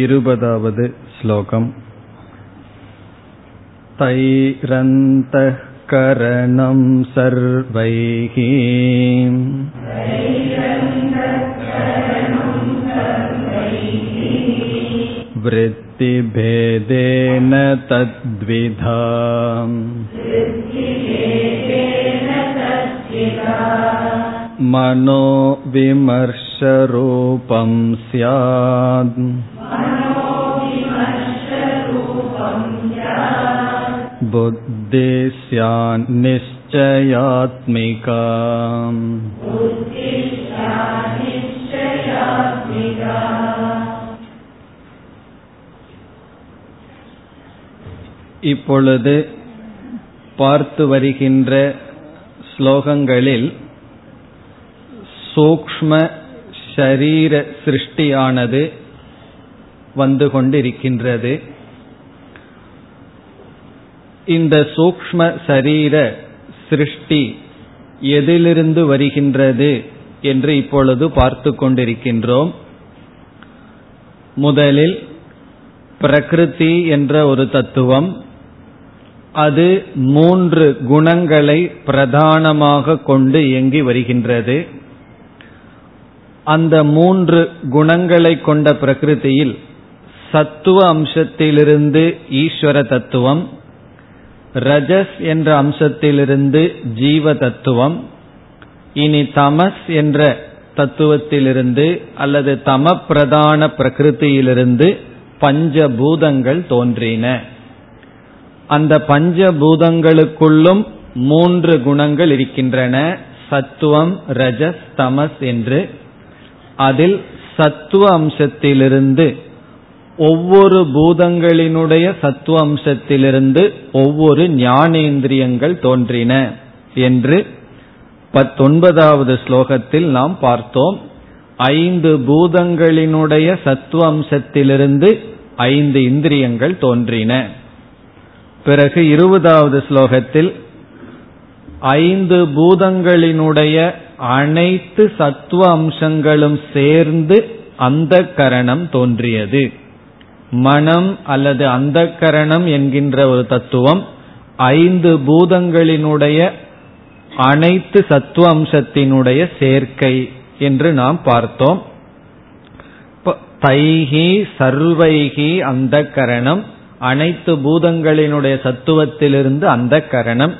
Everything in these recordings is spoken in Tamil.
इरुपदावद् श्लोकम् तैरन्तःकरणं सर्वैः वृत्तिभेदेन तद्विधा मनो विमर्शरूपं स्यात् बुद्धि स्यान्निश्चयात्मिका இப்பொழுது பார்த்து வருகின்ற ஸ்லோகங்களில் சூக்ஷ்ம சரீர சிருஷ்டியானது வந்து கொண்டிருக்கின்றது. இந்த சூக்ஷ்ம சரீர சிருஷ்டி எதிலிருந்து வருகின்றது என்று இப்பொழுது பார்த்து கொண்டிருக்கின்றோம். முதலில் பிரகிருதி என்ற ஒரு தத்துவம் அது மூன்று குணங்களை பிரதானமாக கொண்டு இயங்கி வருகின்றது. அந்த மூன்று குணங்களை கொண்ட பிரகிருதியில் சத்துவ அம்சத்திலிருந்து ஈஸ்வர தத்துவம் ரஜஸ் என்ற அம்சத்திலிருந்து ஜீவ தத்துவம் இனி தமஸ் என்ற தத்துவத்திலிருந்து அல்லது தம பிரதான பிரகிருதியிலிருந்து பஞ்சபூதங்கள் தோன்றின. அந்த பஞ்சபூதங்களுக்குள்ளும் மூன்று குணங்கள் இருக்கின்றன சத்துவம் ரஜஸ் தமஸ் என்று. அதில் சத்துவ அம்சத்திலிருந்து ஒவ்வொரு பூதங்களினுடைய சத்துவ அம்சத்திலிருந்து ஒவ்வொரு ஞானேந்திரியங்கள் தோன்றின என்று பத்தொன்பதாவது ஸ்லோகத்தில் நாம் பார்த்தோம். ஐந்து பூதங்களினுடைய சத்துவ அம்சத்திலிருந்து ஐந்து இந்திரியங்கள் தோன்றின. பிறகு இருபதாவது ஸ்லோகத்தில் ஐந்து பூதங்களினுடைய அனைத்து சத்துவ அம்சங்களும் சேர்ந்து அந்த கரணம் தோன்றியது. மனம் அல்லது அந்த கரணம் என்கின்ற ஒரு தத்துவம் ஐந்து பூதங்களினுடைய அனைத்து சத்துவ அம்சத்தினுடைய சேர்க்கை என்று நாம் பார்த்தோம். தைகி சர்வைகி அந்த கரணம் அனைத்து பூதங்களினுடைய சத்துவத்திலிருந்து அந்த கரணம்.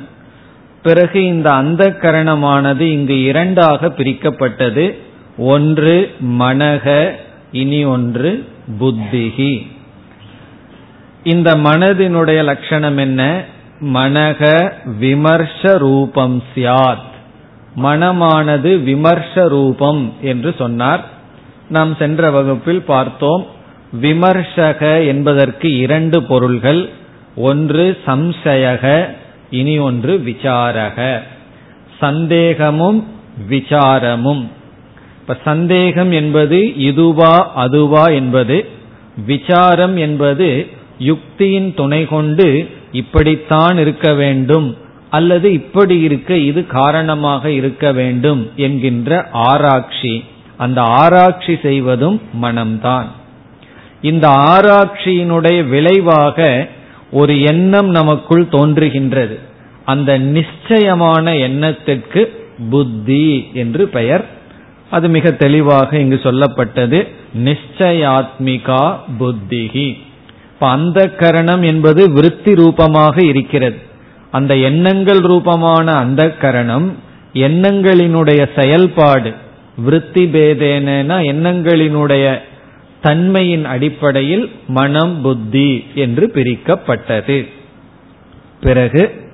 பிறகு இந்த அந்த கரணமானது இங்கு இரண்டாக பிரிக்கப்பட்டது. ஒன்று மனக இனி ஒன்று புத்திகி. இந்த மனதினுடைய லட்சணம் என்ன? மனக விமர்ச ரூபம் சியாத் மனமானது விமர்ச ரூபம் என்று சொன்னார். நாம் சென்ற வகுப்பில் பார்த்தோம். விமர்சக என்பதற்கு இரண்டு பொருள்கள். ஒன்று சம்சயக இனி ஒன்று விசாரக. சந்தேகமும் விசாரமும். இப்ப சந்தேகம் என்பது இதுவா அதுவா என்பது விசாரம் என்பது யுக்தியின் துணை கொண்டு இப்படித்தான் இருக்க வேண்டும் அல்லது இப்படி இருக்க இது காரணமாக இருக்க வேண்டும் என்கின்ற ஆராய்ச்சி. அந்த ஆராய்ச்சி செய்வதும் மனம்தான். இந்த ஆராய்ச்சியினுடைய விளைவாக ஒரு எண்ணம் நமக்குள் தோன்றுகின்றது. அந்த நிச்சயமான எண்ணத்திற்கு புத்தி என்று பெயர். அது மிக தெளிவாக இங்கு சொல்லப்பட்டது. நிச்சயாத்மிகா புத்திகி இப்ப அந்த கரணம் என்பது விருத்தி ரூபமாக இருக்கிறது. அந்த எண்ணங்கள் ரூபமான அந்த கரணம் எண்ணங்களினுடைய செயல்பாடு. விருத்தி பேதேனா எண்ணங்களினுடைய தன்மையின் அடிப்படையில் மனம் புத்தி என்று பிரிக்கப்பட்டது. பிறகு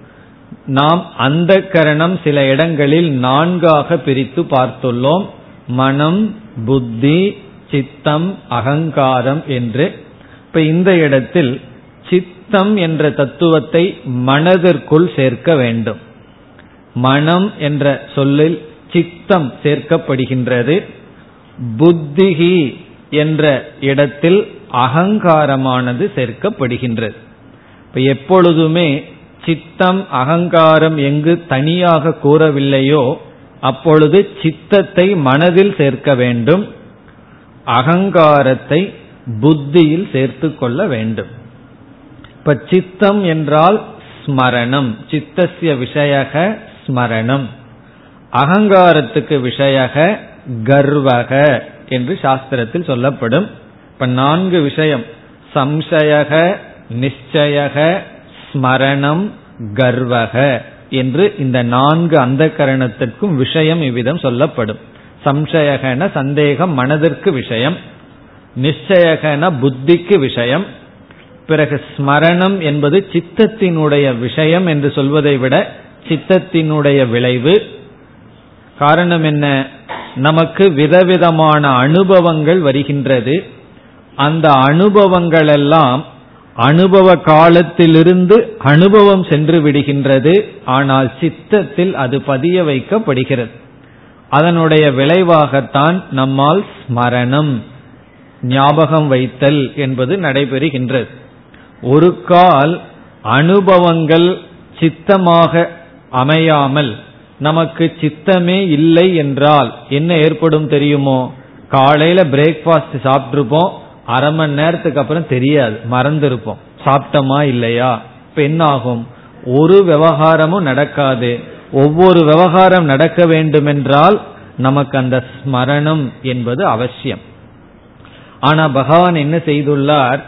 நாம் அந்த கரணம் சில இடங்களில் நான்காக பிரித்து பார்த்துள்ளோம். மனம் புத்தி சித்தம் அகங்காரம் என்று. இப்ப இந்த இடத்தில் சித்தம் என்ற தத்துவத்தை மனதிற்குள் சேர்க்க வேண்டும். மனம் என்ற சொல்லில் சித்தம் சேர்க்கப்படுகின்றது. புத்திகி என்ற இடத்தில் அகங்காரமானது சேர்க்கப்படுகின்றது. இப்ப எப்பொழுதுமே சித்தம் அகங்காரம் எங்கு தனியாக கூறவில்லையோ அப்பொழுது சித்தத்தை மனதில் சேர்க்க வேண்டும். அகங்காரத்தை புத்தியில் சேர்த்து கொள்ள வேண்டும். இப்ப சித்தம் என்றால் ஸ்மரணம் சித்தசிய விஷயக ஸ்மரணம். அகங்காரத்துக்கு விஷயக கர்வக. என்று சாஸ்திரத்தில் சொல்லப்படும். இப்ப நான்கு விஷயம். சம்சயக நிச்சயக ஸ்மரணம் கர்வக என்று இந்த நான்கு அந்த கரணத்திற்கும் விஷயம் இவ்விதம் சொல்லப்படும். சம்சயகன சந்தேகம் மனதிற்கு விஷயம். நிச்சயகன புத்திக்கு விஷயம். பிறகு ஸ்மரணம் என்பது சித்தத்தினுடைய விஷயம் என்று சொல்வதை விட சித்தத்தினுடைய விளைவு. காரணம் என்ன? நமக்கு விதவிதமான அனுபவங்கள் வருகின்றது. அந்த அனுபவங்கள் எல்லாம் அனுபவ காலத்திலிருந்து அனுபவம் சென்று விடுகின்றது. ஆனால் சித்தத்தில் அது பதிய வைக்கப்படுகிறது. அதனுடைய விளைவாகத்தான் நம்மால் ஸ்மரணம் ஞாபகம் வைத்தல் என்பது நடைபெறுகின்றது. ஒரு கால் அனுபவங்கள் சித்தமாக அமையாமல் நமக்கு சித்தமே இல்லை என்றால் என்ன ஏற்படும் தெரியுமோ? காலையில பிரேக்ஃபாஸ்ட் சாப்பிட்டுருப்போம். அரை மணி நேரத்துக்கு அப்புறம் தெரியாது. மறந்துருப்போம். சாப்பிட்டோமா இல்லையா? இப்ப என்ன ஆகும்? ஒரு விவகாரமும் நடக்காது. ஒவ்வொரு விவகாரம் நடக்க வேண்டுமென்றால் நமக்கு அந்த ஸ்மரணம் என்பது அவசியம். ஆனா பகவான் என்ன செய்துள்ளார்?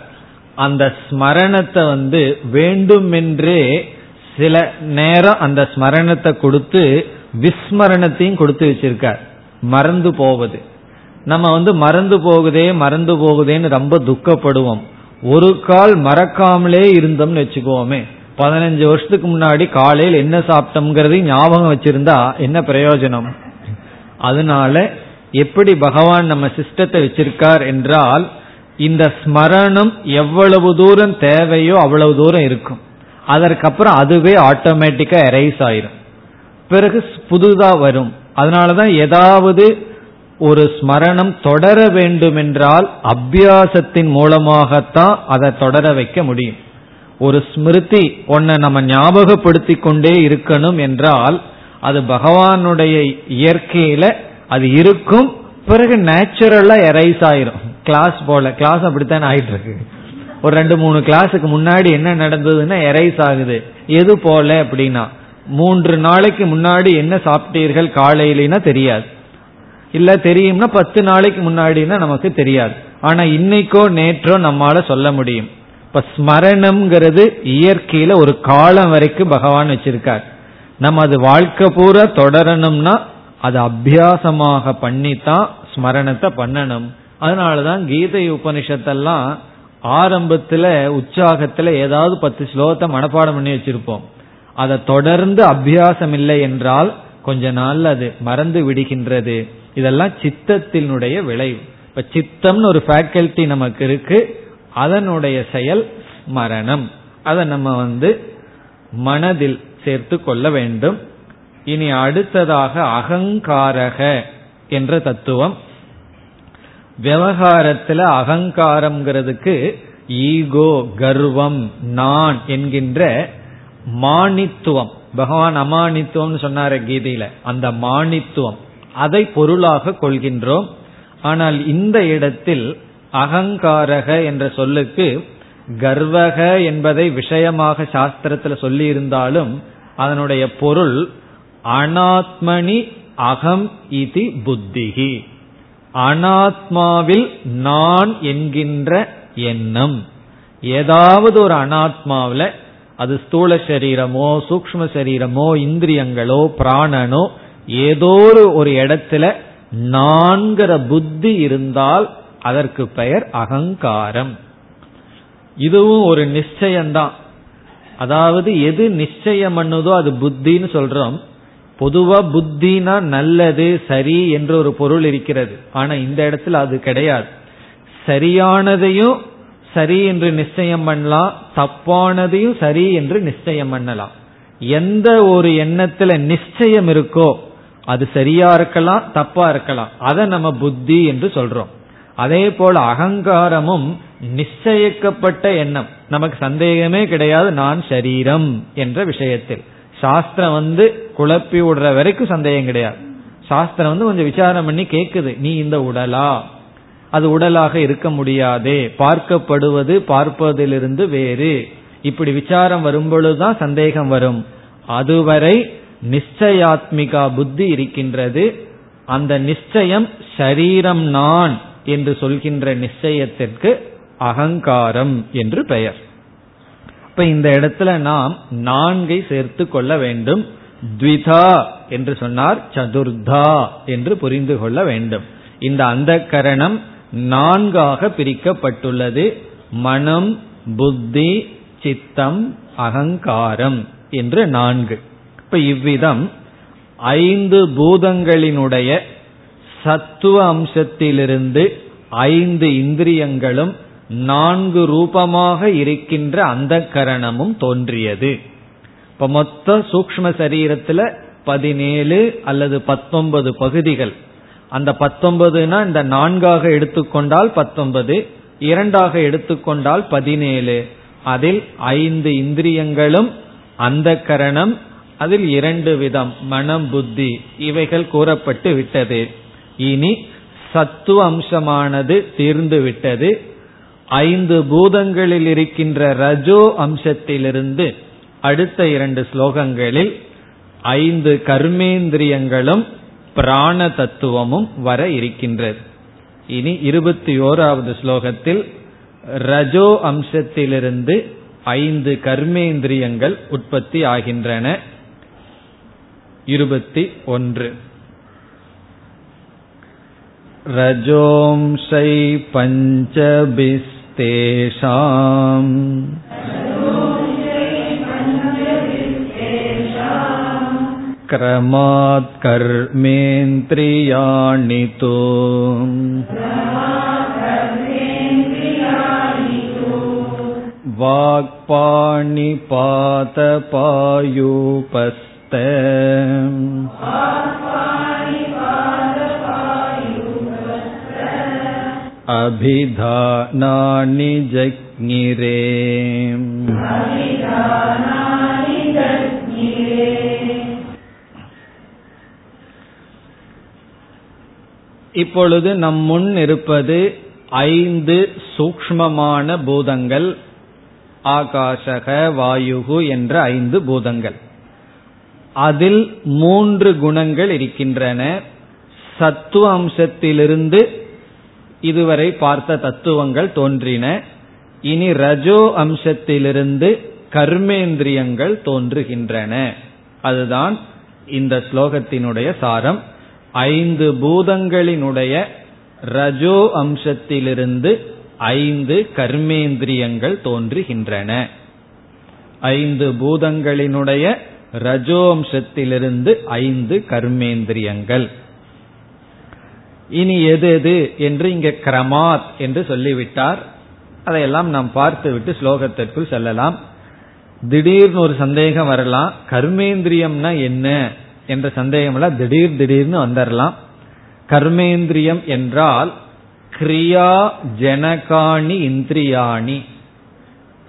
அந்த ஸ்மரணத்தை வந்து வேண்டுமென்றே சில நேரம் அந்த ஸ்மரணத்தை கொடுத்து விஸ்மரணத்தையும் கொடுத்து வச்சிருக்கார். மறந்து போவது. நம்ம வந்து மறந்து போகுதே மறந்து போகுதேன்னு ரொம்ப துக்கப்படுவோம். ஒரு கால் மறக்காமலே இருந்தோம்னு வச்சுக்கோமே. பதினஞ்சு வருஷத்துக்கு முன்னாடி காலையில் என்ன சாப்பிட்டோம்ங்கிறதையும் ஞாபகம் வச்சிருந்தா என்ன பிரயோஜனம்? அதனால எப்படி பகவான் நம்ம சிஸ்டத்தை வச்சிருக்கார் என்றால் இந்த ஸ்மரணம் எவ்வளவு தூரம் தேவையோ அவ்வளவு தூரம் இருக்கும். அதற்கப்புறம் அதுவே ஆட்டோமேட்டிக்கா எரைஸ் ஆயிரும். பிறகு புதுதா வரும். அதனாலதான் ஏதாவது ஒரு ஸ்மரணம் தொடர வேண்டுமென்றால் அபியாசத்தின் மூலமாகத்தான் அதை தொடர வைக்க முடியும். ஒரு ஸ்மிருதி ஒன்ன நம்ம ஞாபகப்படுத்தி கொண்டே இருக்கணும் என்றால் அது பகவானுடைய இயற்கையில அது இருக்கும். பிறகு நேச்சுரலா எரைஸ் ஆயிரும். கிளாஸ் போல கிளாஸ் அப்படித்தான் ஆயிட்டு இருக்கு ஒரு ரெண்டு மூணு கிளாஸுக்கு முன்னாடி என்ன நடந்ததுன்னா எரைஸ் ஆகுது. எது போல அப்படின்னா மூன்று நாளைக்கு முன்னாடி என்ன சாப்பிட்டீர்கள் காலையிலனா தெரியாது. இல்ல தெரியும்னா பத்து நாளைக்கு முன்னாடினா நமக்கு தெரியாது. ஆனா இன்னைக்கோ நேற்றோ நம்மால சொல்ல முடியும். இப்ப ஸ்மரணம்ங்கிறது இயற்கையில ஒரு காலம் வரைக்கும் பகவான் வச்சிருக்கார். நம்ம அது வாழ்க்கை பூரா தொடரணும்னா அது அபியாசமாக பண்ணித்தான் ஸ்மரணத்தை பண்ணணும். அதனாலதான் கீதை உபனிஷத்தெல்லாம் ஆரம்பத்துல உற்சாகத்துல ஏதாவது பத்து ஸ்லோகத்தை மனப்பாடம் பண்ணி வச்சிருப்போம். அதை தொடர்ந்து அபியாசம் இல்லை என்றால் கொஞ்ச நாள் அது மறந்து விடுகின்றது. இதெல்லாம் சித்தத்தினுடைய விளைவு. இப்ப சித்தம்னு ஒரு ஃபேக்கல்டி நமக்கு இருக்கு. அதனுடைய செயல் ஸ்மரணம். அதை நம்ம வந்து மனதில் சேர்த்து கொள்ள வேண்டும். இனி அடுத்ததாக அகங்காரக என்ற தத்துவம் விவகாரத்துல அகங்காரம்ங்கிறதுக்கு ஈகோ கர்வம் நான் என்கின்ற மானித்துவம் பகவான் அமானித்துவம்னு சொன்னார கீதையில. அந்த மானித்துவம் அதை பொருளாக கொள்கின்றோம். ஆனால் இந்த இடத்தில் அகங்காரக என்ற சொல்லுக்கு கர்வக என்பதை விஷயமாக சாஸ்திரத்தில் சொல்லி இருந்தாலும் அதனுடைய பொருள் அனாத்மனி அகம் இது புத்திகி அனாத்மாவில் நான் என்கின்ற எண்ணம். ஏதாவது ஒரு அனாத்மாவில் அது ஸ்தூல சரீரமோ சூக்ம சரீரமோ இந்திரியங்களோ பிராணனோ ஏதோ ஒரு இடத்துல நான்கிற புத்தி இருந்தால் அதற்கு பெயர் அகங்காரம். இதுவும் ஒரு நிச்சயம்தான். அதாவது எது நிச்சயம் பண்ணுதோ அது புத்தின்னு சொல்றோம். பொதுவா புத்தினா நல்லது சரி என்ற ஒரு பொருள் இருக்கிறது. ஆனா இந்த இடத்துல அது கிடையாது. சரியானதையும் சரி என்று நிச்சயம் பண்ணலாம் தப்பானதையும் சரி என்று நிச்சயம் பண்ணலாம். எந்த ஒரு எண்ணத்துல நிச்சயம் இருக்கோ அது சரியா இருக்கலாம் தப்பா இருக்கலாம். அதை நம்ம புத்தி என்று சொல்றோம். அதே போல அகங்காரமும் நிச்சயிக்கப்பட்ட எண்ணம். நமக்கு சந்தேகமே கிடையாது நான் சரீரம் என்ற விஷயத்தில். சாஸ்திரம் வந்து குழப்பி விடுற வரைக்கும் சந்தேகம் கிடையாது. சாஸ்திரம் வந்து கொஞ்சம் விசாரம் பண்ணி கேக்குது. நீ இந்த உடலா? அது உடலாக இருக்க முடியாதே. பார்க்கப்படுவது பார்ப்பதிலிருந்து வேறு. இப்படி விசாரம் வரும்பொழுதுதான் சந்தேகம் வரும். அதுவரை நிச்சயாத்மிகா புத்தி இருக்கின்றது. அந்த நிச்சயம் ஷரீரம் நான் என்று சொல்கின்ற நிச்சயத்திற்கு அகங்காரம் என்று பெயர். இப்ப இந்த இடத்துல நாம் நான்கை சேர்த்து கொள்ள வேண்டும். த்விதா என்று சொன்னார் சதுர்தா என்று புரிந்து கொள்ள வேண்டும். இந்த அந்த கரணம் நான்காக பிரிக்கப்பட்டுள்ளது. மனம் புத்தி சித்தம் அகங்காரம் என்று நான்கு. இப்ப இவ்விதம் ஐந்து பூதங்களினுடைய சத்துவ அம்சத்திலிருந்து ஐந்து இந்திரியங்களும் நான்கு ரூபமாக இருக்கின்ற அந்த கரணமும் தோன்றியது. இப்ப மொத்த சூக்ம சரீரத்துல பதினேழு அல்லது பத்தொன்பது பகுதிகள். அந்த பத்தொன்பதுனா இந்த நான்காக எடுத்துக்கொண்டால் பத்தொன்பது இரண்டாக எடுத்துக்கொண்டால் பதினேழு. அதில் ஐந்து இந்திரியங்களும் அந்த கரணம் அதில் இரண்டு விதம் மனம் புத்தி இவைகள் கூறப்பட்டு விட்டது. இனி சத்துவ அம்சமானது தீர்ந்து விட்டது. ஐந்து பூதங்களில் இருக்கின்ற ரஜோ அம்சத்திலிருந்து அடுத்த இரண்டு ஸ்லோகங்களில் ஐந்து கர்மேந்திரியங்களும் பிராண தத்துவமும் வர இருக்கின்றது இனி இருபத்தி ஓராவது ஸ்லோகத்தில் ரஜோ அம்சத்திலிருந்து ஐந்து கர்மேந்திரியங்கள் உற்பத்தி ஆகின்றன இருபத்தி ஒன்று रजोंसै पञ्चभिस्तेषाम् क्रमात् कर्मेन्द्रियाणि तु वाक्पाणिपातपायूपस्त अभिधानानि जज्ञिरे இப்பொழுது நம் முன் இருப்பது ஐந்து சூக்மமான பூதங்கள் ஆகாஷக வாயுகு என்ற ஐந்து பூதங்கள் அதில் மூன்று குணங்கள் இருக்கின்றன சத்துவ அம்சத்திலிருந்து இதுவரை பார்த்த தத்துவங்கள் தோன்றின. இனி ரஜோ அம்சத்திலிருந்து கர்மேந்திரியங்கள் தோன்றுகின்றன. அதுதான் இந்த ஸ்லோகத்தினுடைய சாரம். ஐந்து பூதங்களினுடைய ரஜோ அம்சத்திலிருந்து ஐந்து கர்மேந்திரியங்கள் தோன்றுகின்றன. ஐந்து பூதங்களினுடைய ரஜோம்சத்திலிருந்து ஐந்து கர்மேந்திரியங்கள். இனி எது எது என்று இங்கு கிரமாத் என்று சொல்லிவிட்டார். அதையெல்லாம் நாம் பார்த்து விட்டு ஸ்லோகத்திற்குள் செல்லலாம். திடீர்னு ஒரு சந்தேகம் வரலாம். கர்மேந்திரியம்னா என்ன என்ற சந்தேகம் எல்லாம் திடீர் திடீர்னு வந்துடலாம் கர்மேந்திரியம் என்றால் கிரியா ஜனகாணி இந்திரியாணி.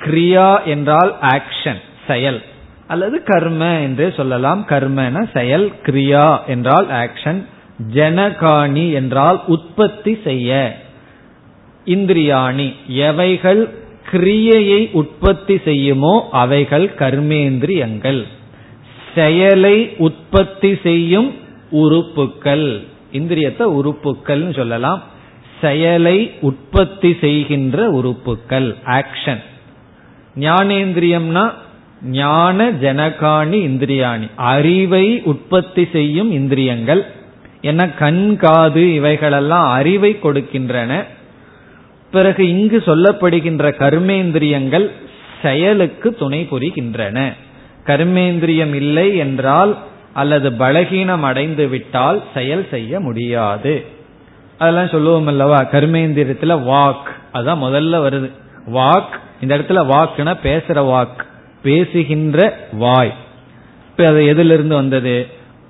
கிரியா என்றால் ஆக்ஷன் செயல். அல்லது கர்ம என்றே சொல்லலாம். கர்மன செயல் கிரியா என்றால் ஆக்ஷன் ஜனகாணி என்றால் உற்பத்தி செய்ய. இந்திரியாணி எவைகள் கிரியையை உற்பத்தி செய்யுமோ அவைகள் கர்மேந்திரியங்கள். செயலை உற்பத்தி செய்யும் உறுப்புக்கள். இந்திரியத்தை உறுப்புக்கள் சொல்லலாம். செயலை உற்பத்தி செய்கின்ற உறுப்புக்கள் ஆக்ஷன் ஞானேந்திரியம்னா ஞான ஜனகாணி இந்திரியாணி. அறிவை உற்பத்தி செய்யும் இந்திரியங்கள். என கண் காது இவைகளெல்லாம் அறிவை கொடுக்கின்றன. பிறகு இங்கு சொல்லப்படுகின்ற கர்மேந்திரியங்கள் செயலுக்கு துணை புரிகின்றன. கர்மேந்திரியம் இல்லை என்றால் அல்லது பலகீனம் அடைந்து விட்டால் செயல் செய்ய முடியாது. அதெல்லாம் சொல்லுவோம் அல்லவா? கர்மேந்திரியத்துல வாக் அதான் முதல்ல வருது. வாக் இந்த இடத்துல வாக்குனா பேசுற வாக் பேசுகின்ற வாய். இப்ப அது எதிலிருந்து வந்தது?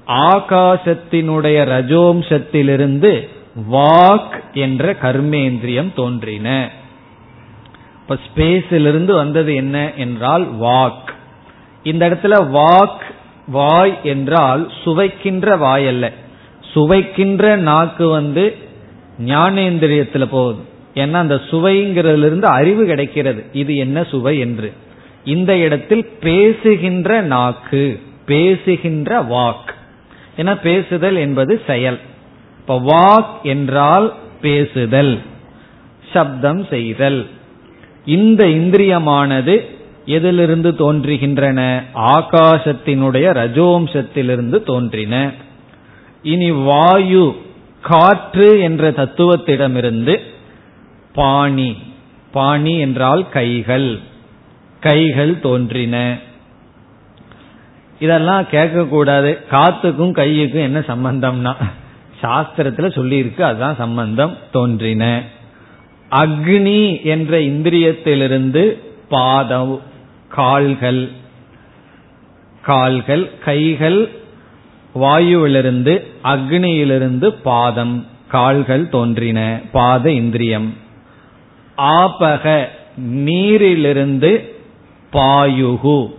ஆகாசத்தினுடைய ரஜோம்சத்திலிருந்து வாக் என்ற கர்மேந்திரியம் தோன்றின. இப்ப ஸ்பேஸிலிருந்து வந்தது என்ன என்றால் வாக். இந்த இடத்துல வாக் வாய் என்றால் சுவைக்கின்ற வாய் அல்ல. சுவைக்கின்ற நாக்கு வந்து ஞானேந்திரியத்துல போகுது. ஏன்னா அந்த சுவைங்கிறதுல இருந்து அறிவு கிடைக்கிறது. இது என்ன சுவை என்று. இந்த இடத்தில் பேசுகின்ற நாக்கு பேசுகின்ற வாக். ஏன்னா பேசுதல் என்பது செயல். இப்ப வாக் என்றால் பேசுதல் சப்தம் செய்தல். இந்த இந்திரியமானது எதிலிருந்து தோன்றுகின்றன? ஆகாசத்தினுடைய ரஜோம்சத்திலிருந்து தோன்றின. இனி வாயு காற்று என்ற தத்துவத்திடமிருந்து பாணி பாணி என்றால் கைகள் கைகள் தோன்றின. இதெல்லாம் கேட்க கூடாது காத்துக்கும் கையுக்கும் என்ன சம்பந்தம்னா? சாஸ்திரத்துல சொல்லி இருக்கு அதுதான் சம்பந்தம் தோன்றின. அக்னி என்ற இந்திரியத்திலிருந்து பாதம் கால்கள் கால்கள் கைகள் வாயுவிலிருந்து அக்னியிலிருந்து பாதம் கால்கள் தோன்றின. பாத இந்திரியம். ஆபக நீரிலிருந்து பாயுகு.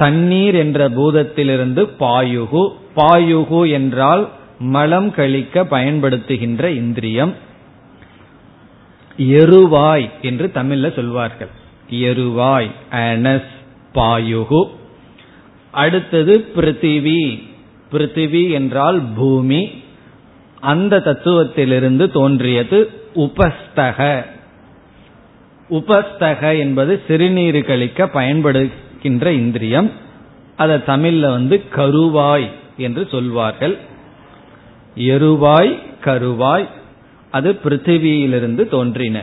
தண்ணீர் என்ற பூதத்திலிருந்து பாயுகு. பாயுகு என்றால் மலம் கழிக்க பயன்படுத்துகின்ற இந்திரியம். எருவாய் என்று தமிழ்ல சொல்வார்கள். எருவாய் அனஸ் பாயுகு. அடுத்தது பிருத்திவி. பிருத்திவி என்றால் பூமி. அந்த தத்துவத்திலிருந்து தோன்றியது உபஸ்தக. உபஸ்தக என்பது சிறுநீர் கழிக்க பயன்படு இருக்கின்ற இந்திரியம் அதை தமிழ்ல வந்து கருவாய் என்று சொல்வார்கள். எருவாய் கருவாய் அது பிருத்திவியிலிருந்து தோன்றின.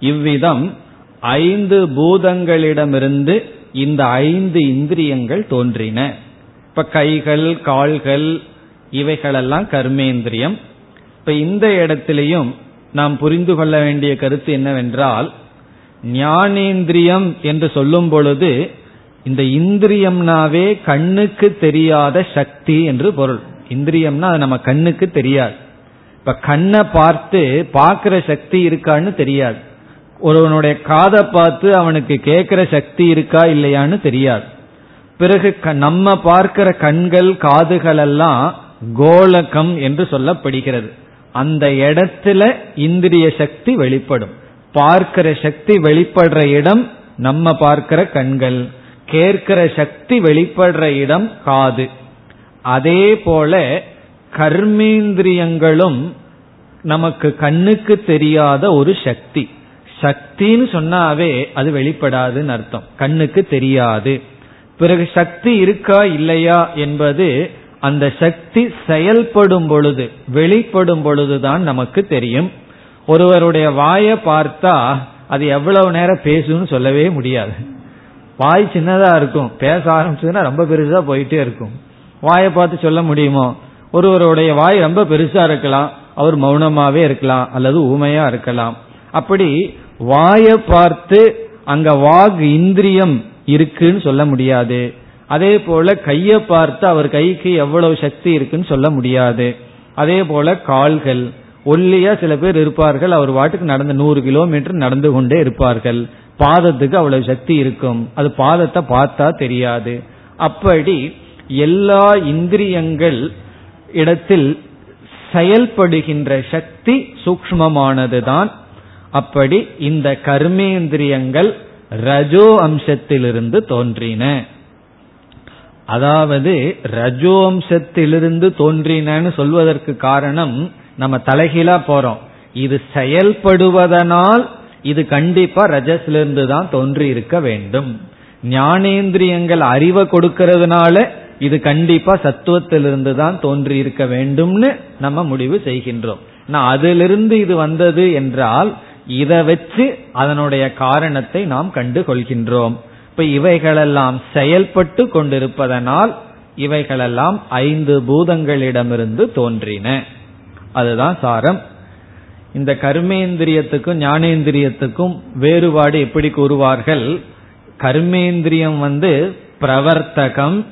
இவ்விதம் ஐந்து பூதங்களிடமிருந்து இந்த ஐந்து இந்திரியங்கள் தோன்றின. இப்ப கைகள் கால்கள் இவைகளெல்லாம் கர்மேந்திரியம். இப்ப இந்த இடத்திலையும் நாம் புரிந்து கொள்ள வேண்டிய கருத்து என்னவென்றால் ஞானேந்திரியம் என்று சொல்லும் பொழுது இந்த இந்திரியம்னாவே கண்ணுக்கு தெரியாத சக்தி என்று பொருள். இந்திரியம்னா அது நம்ம கண்ணுக்கு தெரியாது. இப்ப கண்ணை பார்த்து பார்க்கிற சக்தி இருக்கான்னு தெரியாது. ஒருவனுடைய காதை பார்த்து அவனுக்கு கேட்கிற சக்தி இருக்கா இல்லையான்னு தெரியாது. பிறகு நம்ம பார்க்கிற கண்கள் காதுகள் எல்லாம் கோலகம் என்று சொல்லப்படுகிறது. அந்த இடத்துல இந்திரிய சக்தி வெளிப்படும். பார்க்கிற சக்தி வெளிப்படுற இடம் நம்ம பார்க்கிற கண்கள். கேட்கிற சக்தி வெளிப்படுற இடம் காது. அதே போல கர்மேந்திரியங்களும் நமக்கு கண்ணுக்கு தெரியாத ஒரு சக்தி. சக்தின்னு சொன்னாவே அது வெளிப்படாதுன்னு அர்த்தம். கண்ணுக்கு தெரியாது. பிறகு சக்தி இருக்கா இல்லையா என்பது அந்த சக்தி செயல்படும் பொழுது வெளிப்படும் பொழுதுதான் நமக்கு தெரியும். ஒருவருடைய வாயை பார்த்தா அது எவ்வளவு நேரம் பேசும்னு சொல்லவே முடியாது. வாய் சின்னதா இருக்கும். பேச ஆரம்பிச்சதுன்னா ரொம்ப பெருசா போயிட்டே இருக்கும். வாயை பார்த்து சொல்ல முடியுமோ? ஒருவருடைய வாய் ரொம்ப பெருசா இருக்கலாம். அவர் மௌனமாவே இருக்கலாம் அல்லது ஊமையா இருக்கலாம். அப்படி வாயை பார்த்து அங்க வாக் இந்திரியம் இருக்குன்னு சொல்ல முடியாது. அதே போல கையை பார்த்து அவர் கைக்கு எவ்வளவு சக்தி இருக்குன்னு சொல்ல முடியாது. அதே போல கால்கள். ஒல்லியா சில பேர் இருப்பார்கள். அவர் வாட்டுக்கு நடந்து நூறு கிலோமீட்டர் நடந்து கொண்டே இருப்பார்கள். பாதத்துக்கு அவ்வளவு சக்தி இருக்கும். அது பாதத்தை பார்த்தா தெரியாது. அப்படி எல்லா இந்திரியங்கள் இடத்தில் செயல்படுகின்ற சக்தி சூக்மமானதுதான் அப்படி இந்த கர்மேந்திரியங்கள் ரஜோ அம்சத்திலிருந்து தோன்றின. அதாவது ரஜோ அம்சத்திலிருந்து தோன்றினன்னு சொல்வதற்கு காரணம் நம்ம தலைகீழா போறோம். இது செயல்படுவதனால் இது கண்டிப்பா ரஜஸ்லிருந்து தான் தோன்றி இருக்க வேண்டும். ஞானேந்திரியங்கள் அறிவை கொடுக்கறதுனால இது கண்டிப்பா சத்துவத்திலிருந்து தான் தோன்றி இருக்க வேண்டும்னு நம்ம முடிவு செய்கின்றோம். நான் அதிலிருந்து இது வந்தது என்றால் இதை வச்சு அதனுடைய காரணத்தை நாம் கண்டு கொள்கின்றோம் இப்ப இவைகளெல்லாம் செயல்பட்டு கொண்டிருப்பதனால் இவைகளெல்லாம் ஐந்து பூதங்களிடமிருந்து தோன்றின. அதுதான் சாரம். இந்த கர்மேந்திரியத்துக்கும் ஞானேந்திரியத்துக்கும் வேறுபாடு எப்படி கூறுவார்கள்? கர்மேந்திரியம் வந்து பிரவர்த்தகம்.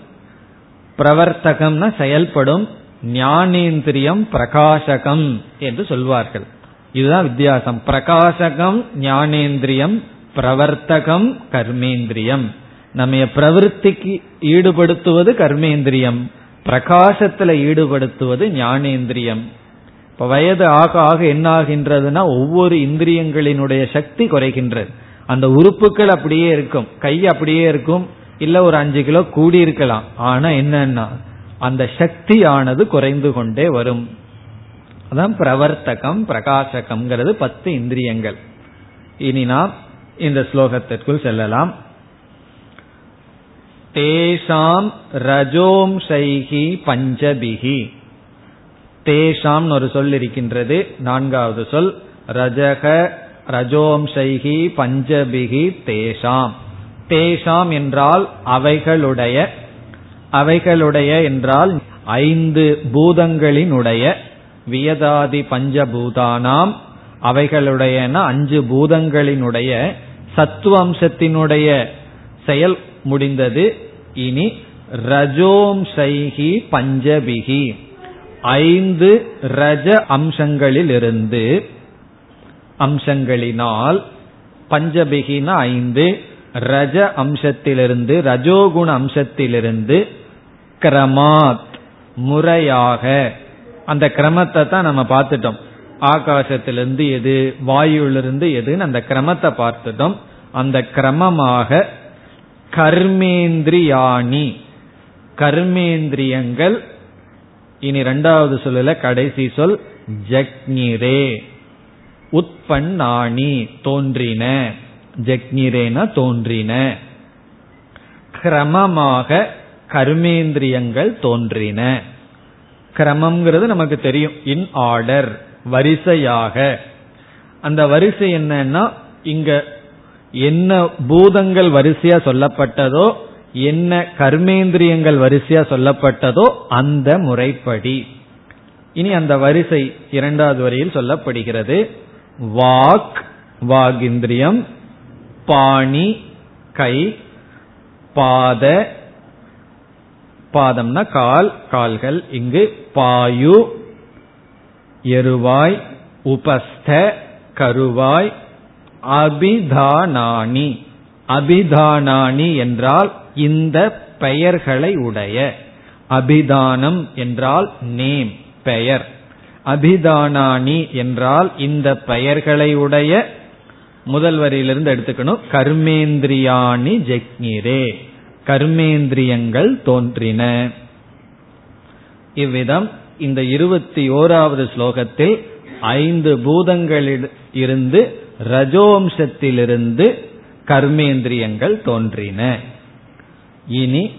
பிரவர்த்தகம்னா செயல்படும். ஞானேந்திரியம் பிரகாசகம் என்று சொல்வார்கள். இதுதான் வித்தியாசம். பிரகாசகம் ஞானேந்திரியம் பிரவர்த்தகம் கர்மேந்திரியம். நம்ம பிரவருத்திக்கு ஈடுபடுத்துவது கர்மேந்திரியம். பிரகாசத்துல ஈடுபடுத்துவது ஞானேந்திரியம். இப்ப வயது ஆக ஆக என்ன ஆகின்றதுன்னா ஒவ்வொரு இந்திரியங்களினுடைய சக்தி குறைகின்றது. அந்த உறுப்புகள் அப்படியே இருக்கும். கை அப்படியே இருக்கும். இல்ல ஒரு அஞ்சு கிலோ கூடி இருக்கலாம். ஆனா என்னன்னா அந்த சக்தியானது குறைந்து கொண்டே வரும். அதான் பிரவர்த்தகம் பிரகாசகம்ங்கிறது பத்து இந்திரியங்கள். இனி நாம் இந்த ஸ்லோகத்திற்குள் செல்லலாம். தேஷாம் ரஜோம்சைகி பஞ்சபிகி தேஷாம் ஒரு சொல் இருக்கின்றது. நான்காவது சொல் ரஜக ரஜோம்சைகி பஞ்சபிகி தேஷாம். தேஷாம் என்றால் அவைகளுடைய அவைகளுடைய என்றால் ஐந்து பூதங்களினுடைய வியதாதி பஞ்சபூதானாம். அவைகளுடைய அஞ்சு பூதங்களினுடைய சத்துவம்சத்தினுடைய செயல் முடிந்தது. இனி ரஜோம்சைகி பஞ்சபிகி. ஐந்து ரஜ அம்சங்களிலிருந்து அம்சங்களினால் பஞ்சபிகின ஐந்து ரஜ அம்சத்திலிருந்து ரஜோகுண அம்சத்திலிருந்து கிரமாத் முறையாக அந்த கிரமத்தை தான் நம்ம பார்த்துட்டோம். ஆகாசத்திலிருந்து எது வாயுவிலிருந்து எதுன்னு அந்த கிரமத்தை பார்த்துட்டோம். அந்த கிரமமாக கர்மேந்திரியாணி கர்மேந்திரியங்கள் இனி ரெண்டாவது சொல்லல கடைசி சொல் ஜக்னிரே உத்பன்னாணி தோன்றின. ஜக்னிரேன தோன்றின. கிரமமாக கர்மேந்திரியங்கள் தோன்றின. கிரமம்ங்கிறது நமக்கு தெரியும். In order. வரிசையாக. அந்த வரிசை என்னன்னா இங்க என்ன பூதங்கள் வரிசையா சொல்லப்பட்டதோ என்ன கர்மேந்திரியங்கள் வரிசையா சொல்லப்பட்டதோ அந்த முறைப்படி. இனி அந்த வரிசை இரண்டாவது வரியில் சொல்லப்படுகிறது. வாக் வாகிந்திரியம் பாணி கை பாத பாதம்னா கால் கால்கள் இங்கு பாயு எருவாய் உபஸ்த கருவாய் அபிதானானி அபிதானானி என்றால் இந்த பெயர்களை உடைய. அபிதானம் என்றால் நேம் பெயர். அபிதானானி என்றால் இந்த பெயர்களை உடைய முதல் வரியிலிருந்து எடுத்துக்கணும். கர்மேந்திரியாணி ஜெக்னிரே கர்மேந்திரியங்கள் தோன்றின. இவ்விதம் இந்த இருபத்தி ஓராவது ஸ்லோகத்தில் ஐந்து பூதங்களில் இருந்து ரஜோம்சத்திலிருந்து கர்மேந்திரியங்கள் தோன்றின. இனி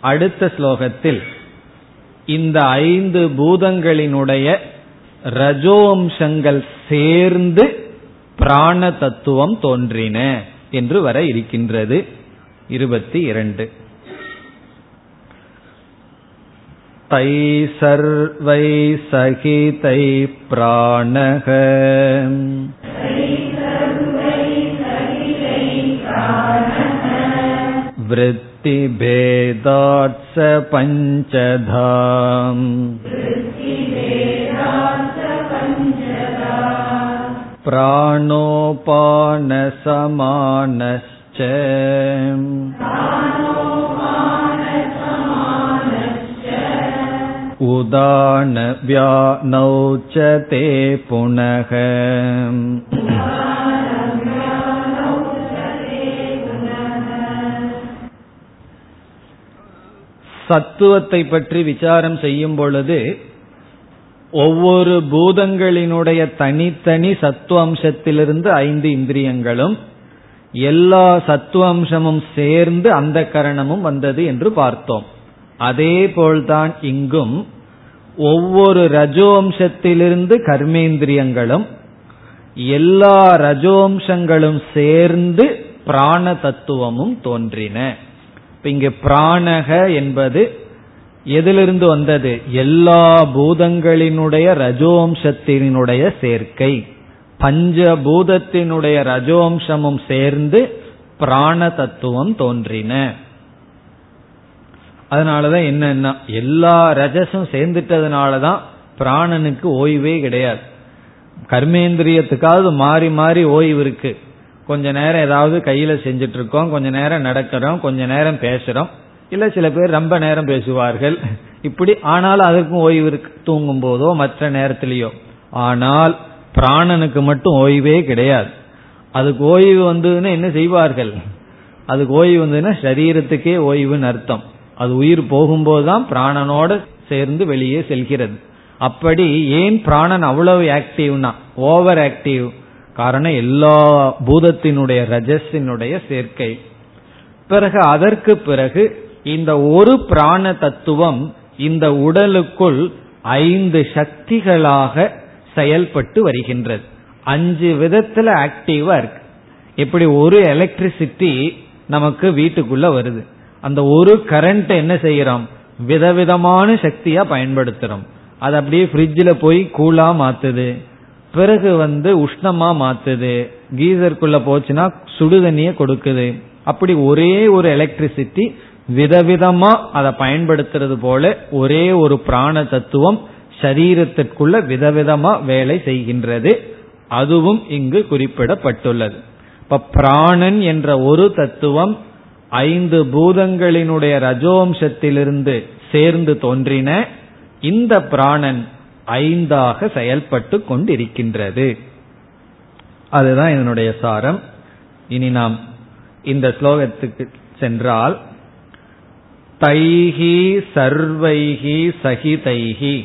அடுத்த ஸ்லோகத்தில் இந்த ஐந்து பூதங்களினுடைய ரஜோம்சங்கள் சேர்ந்து பிராண தத்துவம் தோன்றின என்று வர இருக்கின்றது. இருபத்தி இரண்டு. தை சர்வை சகிதை பிராணக. वृत्तिभेदात् स पञ्चधा प्राणोपानसमानश्च। उदानव्यानौ च ते पुनः சத்துவத்தை பற்றி விசாரம் செய்யும் பொழுது ஒவ்வொரு பூதங்களினுடைய தனித்தனி சத்துவம்சத்திலிருந்து ஐந்து இந்திரியங்களும் எல்லா சத்துவம்சமும் சேர்ந்து அந்த கரணமும் வந்தது என்று பார்த்தோம். அதே போல்தான் இங்கும் ஒவ்வொரு ரஜோம்சத்திலிருந்து கர்மேந்திரியங்களும் எல்லா ரஜோம்சங்களும் சேர்ந்து பிராண தத்துவமும் தோன்றின. இங்கு பிராணக என்பது எதிலிருந்து வந்தது? எல்லா பூதங்களினுடைய ரஜோம்சத்தினுடைய சேர்க்கை. பஞ்சபூதத்தினுடைய ரஜோம்சமும் சேர்ந்து பிராண தத்துவம் தோன்றின. அதனாலதான் என்னன்னா எல்லா ரஜசும் சேர்ந்துட்டதுனாலதான் பிராணனுக்கு ஓய்வே கிடையாது. கர்மேந்திரியத்துக்காவது மாறி மாறி ஓய்வு இருக்கு. கொஞ்ச நேரம் ஏதாவது கையில செஞ்சிட்டு இருக்கோம் கொஞ்ச நேரம் நடக்கிறோம் கொஞ்ச நேரம் பேசுறோம். இல்ல சில பேர் ரொம்ப நேரம் பேசுவார்கள். இப்படி ஆனாலும் அதற்கும் ஓய்வு இருக்கு. தூங்கும் போதோ மற்ற நேரத்திலேயோ. ஆனால் பிராணனுக்கு மட்டும் ஓய்வே கிடையாது. அதுக்கு ஓய்வு வந்ததுன்னா என்ன செய்வார்கள்? அதுக்கு ஓய்வு வந்ததுன்னா சரீரத்துக்கே ஓய்வுன்னு அர்த்தம். அது உயிர் போகும்போதுதான் பிராணனோட சேர்ந்து வெளியே செல்கிறது. அப்படி ஏன் பிராணன் அவ்வளவு ஆக்டிவ்னா ஓவர் ஆக்டிவ் காரணம் எல்லா பூதத்தினுடைய ரஜஸினுடைய சேர்க்கை. பிறகு அதற்கு பிறகு இந்த ஒரு பிராண தத்துவம் இந்த உடலுக்குள் ஐந்து சக்திகளாக செயல்பட்டு வருகின்றது. அஞ்சு விதத்துல ஆக்டிவ் இருக்கு. எப்படி ஒரு எலக்ட்ரிசிட்டி நமக்கு வீட்டுக்குள்ள வருது. அந்த ஒரு கரண்ட் என்ன செய்யறோம்? விதவிதமான சக்தியா பயன்படுத்துறோம். அது அப்படியே ஃப்ரிட்ஜில் போய் கூலா மாத்துது. பிறகு வந்து உஷ்ணமா மாத்துது. கீசருக்குள்ள போச்சுன்னா சுடுதண்ணிய கொடுக்குது. அப்படி ஒரே ஒரு எலக்ட்ரிசிட்டி விதவிதமா அதை பயன்படுத்துறது போல ஒரே ஒரு பிராண தத்துவம் சரீரத்திற்குள்ள விதவிதமா வேலை செய்கின்றது. அதுவும் இங்கு குறிப்பிடப்பட்டுள்ளது. இப்ப பிராணன் என்ற ஒரு தத்துவம் ஐந்து பூதங்களினுடைய ரஜோம்சத்திலிருந்து சேர்ந்து தோன்றின. இந்த பிராணன் ஐந்தாக செயல்பட்டு கொண்டிருக்கின்றது. அதுதான் இதனுடைய சாரம். இனி நாம் இந்த ஸ்லோகத்துக்கு சென்றால் தைஹி சர்வைஹி சகிதைஹி.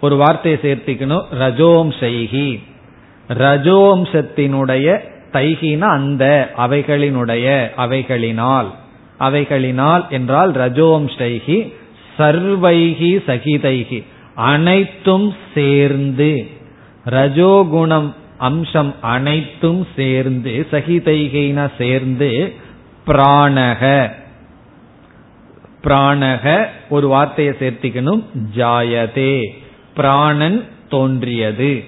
ஒரு வார்த்தையை சேர்த்திக்கணும் ரஜோம்சைஹி. ரஜோம்சத்தினுடைய தைகினா அந்த அவைகளினுடைய அவைகளினால். அவைகளினால் என்றால் ரஜோம்சைகி சர்வைகி சகிதைகி அனைத்தும் சேர்ந்து ரஜோகுணம் அம்சம் அனைத்தும் சேர்ந்து சகிதைகின சேர்ந்து பிராணக. பிராணக ஒரு வார்த்தையை சேர்த்திக்கணும் ஜாயதே. பிராணன் தோன்றியது.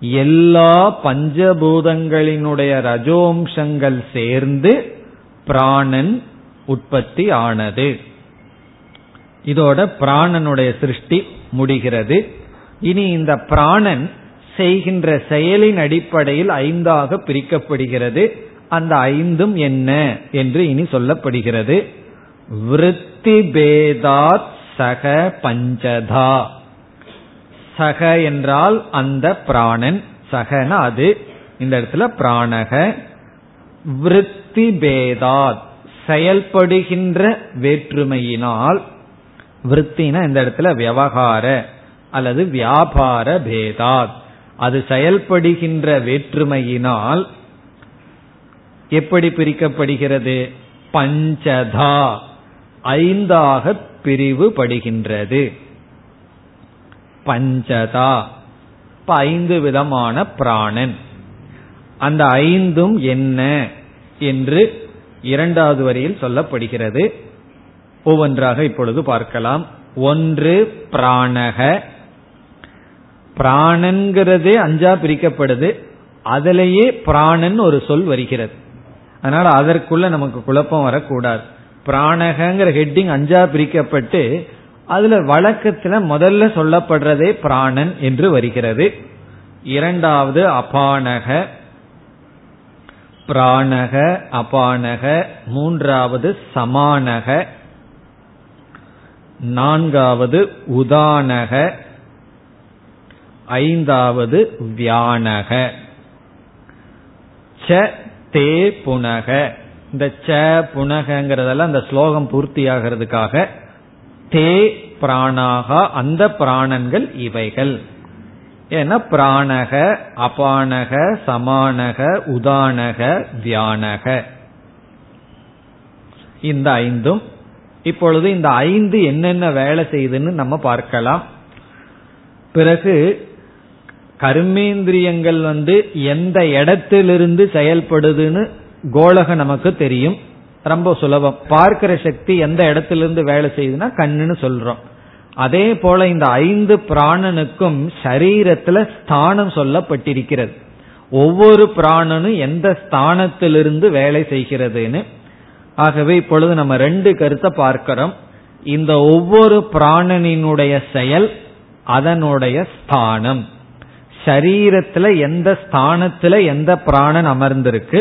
எல்லா பஞ்சபூதங்களினுடைய ரஜோம்சங்கள் சேர்ந்து பிராணன் உற்பத்தி ஆனது. இதோட பிராணனுடைய சிருஷ்டி முடிகிறது. இனி இந்த பிராணன் செய்கின்ற செயலின் அடிப்படையில் ஐந்தாக பிரிக்கப்படுகிறது. அந்த ஐந்தும் என்ன என்று இனி சொல்லப்படுகிறது. விருத்தி பேதாத் சக பஞ்சதா. சக என்றால் அந்த பிராணன். சகன அது. இந்த இடத்துல பிராணக. விருத்தி பேதாத். செயல்படுகின்ற வேற்றுமையினால் விற்த்தினா இந்த இடத்துல விவகார அல்லது வியாபார பேதாத். அது செயல்படுகின்ற வேற்றுமையினால் எப்படி பிரிக்கப்படுகிறது? பஞ்சதா. ஐந்தாக பிரிவுபடுகின்றது. பஞ்சதா. இப்ப ஐந்து விதமான பிராணன். அந்த ஐந்தும் என்ன? என்று இரண்டாவது வரியில் சொல்லப்படுகிறது. ஒவ்வொன்றாக இப்பொழுது பார்க்கலாம். ஒன்று பிராணக. பிராணன்கிறதே அஞ்சா பிரிக்கப்படுது. அதிலேயே பிராணன் ஒரு சொல் வருகிறது. அதனால அதற்குள்ள நமக்கு குழப்பம் வரக்கூடாது. பிராணகங்கிற ஹெட்டிங் அஞ்சா பிரிக்கப்பட்டு அதுல வழக்கத்துல முதல்ல சொல்லப்படுறதே பிராணன் என்று வருகிறது. இரண்டாவது அபானக. பிராணக அபானக. மூன்றாவது சமானக. நான்காவது உதானக ஐந்தாவது வியானக. ச தே புனக. இந்த ச புனகங்கிறதெல்லாம் அந்த ஸ்லோகம் பூர்த்தியாகிறதுக்காக தே பிராணாகா அந்த பிராணன்கள் இவைகள். ஏன்னா பிராணக அபானக சமானக உதானக வியானக. இந்த ஐந்தும் இப்பொழுது இந்த ஐந்து என்னென்ன வேலை செய்யுதுன்னு நம்ம பார்க்கலாம். பிறகு கர்மேந்திரியங்கள் வந்து எந்த இடத்திலிருந்து செயல்படுதுன்னு கோலக நமக்கு தெரியும். ரொம்ப சுலபம். பார்க்கிற சக்தி எந்த இடத்திலிருந்து வேலை செய்யுதுன்னா கண்ணுன்னு சொல்றோம். அதே போல இந்த ஐந்து பிராணனுக்கும் சரீரத்துல ஸ்தானம் சொல்லப்பட்டிருக்கிறது. ஒவ்வொரு பிராணனும் எந்த ஸ்தானத்திலிருந்து வேலை செய்கிறதுன்னு ஆகவே இப்பொழுது நம்ம ரெண்டு கருத்தை பார்க்கிறோம். இந்த ஒவ்வொரு பிராணனினுடைய செயல் அதனுடைய ஸ்தானம். சரீரத்துல எந்த ஸ்தானத்துல எந்த பிராணன் அமர்ந்திருக்கு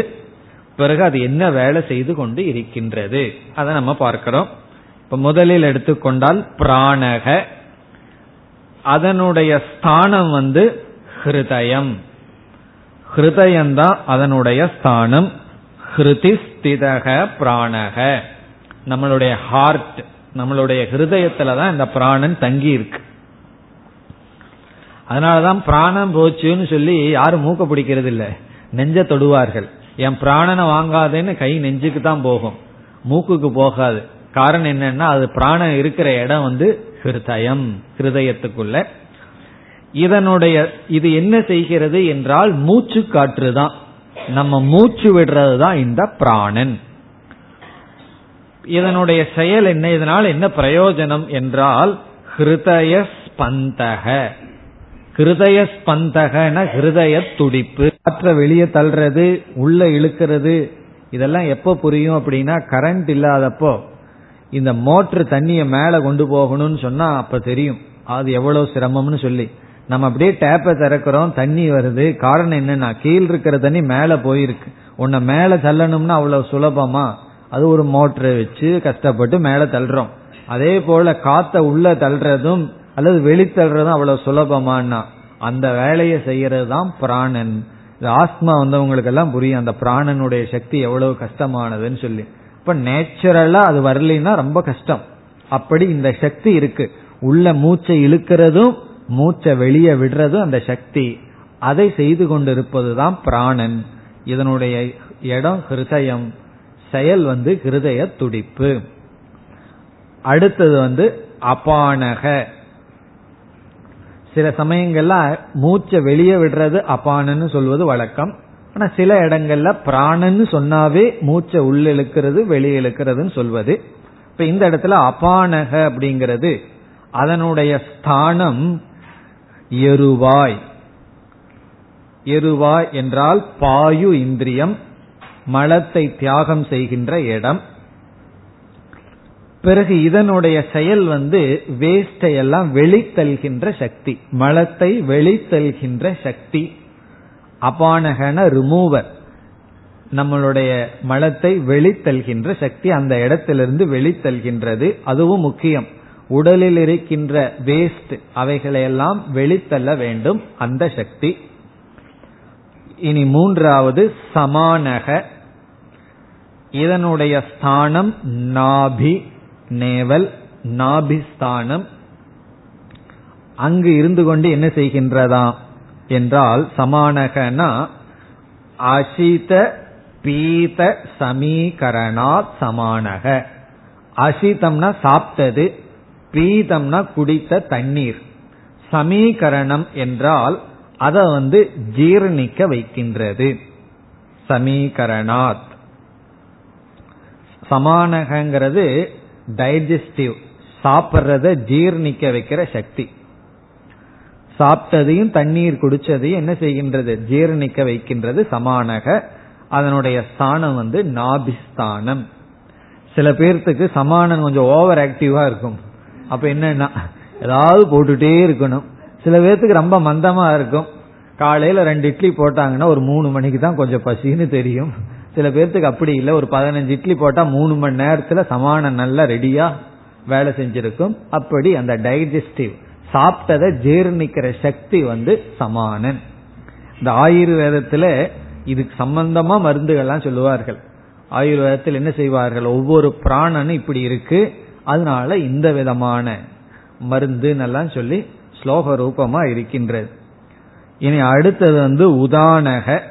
பிறகு அது என்ன வேலை செய்து கொண்டு இருக்கின்றது. அதை நம்ம பார்க்கிறோம். இப்ப முதலில் எடுத்துக்கொண்டால் பிராணக. அதனுடைய ஸ்தானம் வந்து ஹிருதயம். ஹிருதயம்தான் அதனுடைய ஸ்தானம். ஹிருதி ஸ்திதக பிராணக. நம்மளுடைய ஹார்ட் நம்மளுடைய ஹிருதயத்துல தான் இந்த பிராணன் தங்கி இருக்கு அதனாலதான் பிராணம் போச்சுன்னு சொல்லி யாரும் மூக்க பிடிக்கிறது இல்ல நெஞ்ச தொடுவார்கள். என் பிராணனை வாங்காதேன்னு கை நெஞ்சுக்கு தான் போகும். மூக்குக்கு போகாது. காரணம் என்னன்னா அது பிராணம் இருக்கிற இடம் வந்து ஹிருதயம் ஹிருதயத்துக்குள்ள. இதனுடைய இது என்ன செய்கிறது என்றால் மூச்சு காற்று தான். நம்ம மூச்சு விடுறது தான் இந்த பிராணன். இதனுடைய செயல் என்ன? இதனால் என்ன பிரயோஜனம் என்றால் ஹிருதய ஸ்பந்தக ஹிருதய ஸ்பந்தகன ஹிருதய துடிப்பு. காற்ற வெளியே தள்ளுறது உள்ள இழுக்கிறது இதெல்லாம் எப்போ புரியும் அப்படின்னா கரண்ட் இல்லாதப்போ இந்த மோட்டர் தண்ணியை மேல கொண்டு போகணும்னு சொன்னா அப்ப தெரியும். அது எவ்வளவு சிரமம்னு சொல்லி. நம்ம அப்படியே டேப்பை திறக்கிறோம் தண்ணி வருது. காரணம் என்னன்னா கீழ் இருக்கிற தண்ணி மேல போயிருக்கு. உன்னை மேல தள்ளணும்னா அவ்வளவு சுலபமா? அது ஒரு மோட்டரை வச்சு கஷ்டப்பட்டு மேல தள்ளுறோம். அதே போல காத்த உள்ள தள்ளுறதும் அல்லது வெளி தள்ளுறதும் அவ்வளவு சுலபமானா அந்த வேலையை செய்யறது தான் பிராணன். ஆஸ்மா வந்தவங்களுக்கு எல்லாம் புரியும் அந்த பிராணனுடைய சக்தி எவ்வளவு கஷ்டமானதுன்னு சொல்லி. இப்ப நேச்சுரலா அது வரலைன்னா ரொம்ப கஷ்டம். அப்படி இந்த சக்தி இருக்கு. உள்ள மூச்சை இழுக்கிறதும் மூச்சை வெளியே விடுறது அந்த சக்தி. அதை செய்து கொண்டிருப்பதுதான் பிராணன். இதனுடைய இடம் ஹிருதயம். செயல் வந்து ஹிருதய துடிப்பு. அடுத்தது வந்து அபானக. சில சமயங்கள்ல மூச்சை வெளியே விடுறது அபானன்னு சொல்வது வழக்கம். ஆனா சில இடங்கள்ல பிராணன்னு சொன்னாவே மூச்சை உள்ள இழுக்கிறது வெளியே இழுக்கிறதுன்னு சொல்வது. இப்ப இந்த இடத்துல அபானக அப்படிங்கிறது. அதனுடைய ஸ்தானம் எருவாய். எருவாய் என்றால் பாயு இந்திரியம் மலத்தை தியாகம் செய்கின்ற இடம். பிறகு இதனுடைய செயல் வந்து வேஸ்டை எல்லாம் வெளித்தல்கின்ற சக்தி மலத்தை வெளித்தல்கின்ற சக்தி அபானகன ரிமூவர். நம்மளுடைய மலத்தை வெளித்தல்கின்ற சக்தி அந்த இடத்திலிருந்து வெளித்தல்கின்றது. அதுவும் முக்கியம். உடலில் இருக்கின்ற வேஸ்ட் அவைகளையெல்லாம் வெளித்தள்ள வேண்டும் அந்த சக்தி. இனி மூன்றாவது சமானக. இதனுடைய ஸ்தானம் நாபி நேவல் நாபிஸ்தானம். அங்கு இருந்து கொண்டு என்ன செய்கின்றதா என்றால் சமானகனா அசித பீத சமீகரணாத் சமானக. அசிதம்னா சாப்பிட்டது பீதம்னா குடித்த தண்ணீர். சமீகரணம் என்றால் அதை வந்து ஜீர்ணிக்க வைக்கின்றது. சமீகரணாத். சமானகங்கிறது டைஜஸ்டிவ் சாப்பிட்றத ஜீர்ணிக்க வைக்கிற சக்தி. சாப்பிட்டதையும் தண்ணீர் குடிச்சதையும் என்ன செய்கின்றது? ஜீர்ணிக்க வைக்கின்றது சமானக. அதனுடைய ஸ்தானம் வந்து நாபிஸ்தானம். சில பேர்த்துக்கு சமானம் கொஞ்சம் ஓவர் ஆக்டிவா இருக்கும். அப்ப என்னன்னா ஏதாவது போட்டுட்டே இருக்கணும். சில பேர்த்துக்கு ரொம்ப மந்தமா இருக்கும். காலையில ரெண்டு இட்லி போட்டாங்கன்னா ஒரு மூணு மணிக்கு தான் கொஞ்சம் பசின்னு தெரியும். சில பேர்த்துக்கு அப்படி இல்லை. ஒரு பதினஞ்சு இட்லி போட்டா மூணு மணி நேரத்துல சமானம் நல்லா ரெடியா வேலை செஞ்சிருக்கும். அப்படி அந்த டைஜஸ்டிவ் சாப்பிட்டதை ஜீர்ணிக்கிற சக்தி வந்து சமானன். இந்த ஆயுர்வேதத்துல இதுக்கு சம்பந்தமா மருந்துகள்லாம் சொல்லுவார்கள். ஆயுர்வேதத்தில் என்ன செய்வார்கள்? ஒவ்வொரு பிராணனும் இப்படி இருக்கு. அதனால இந்த விதமான மருந்துன்னெல்லாம் சொல்லி ஸ்லோக ரூபமா இருக்கின்றது. இனி அடுத்தது வந்து உதானக.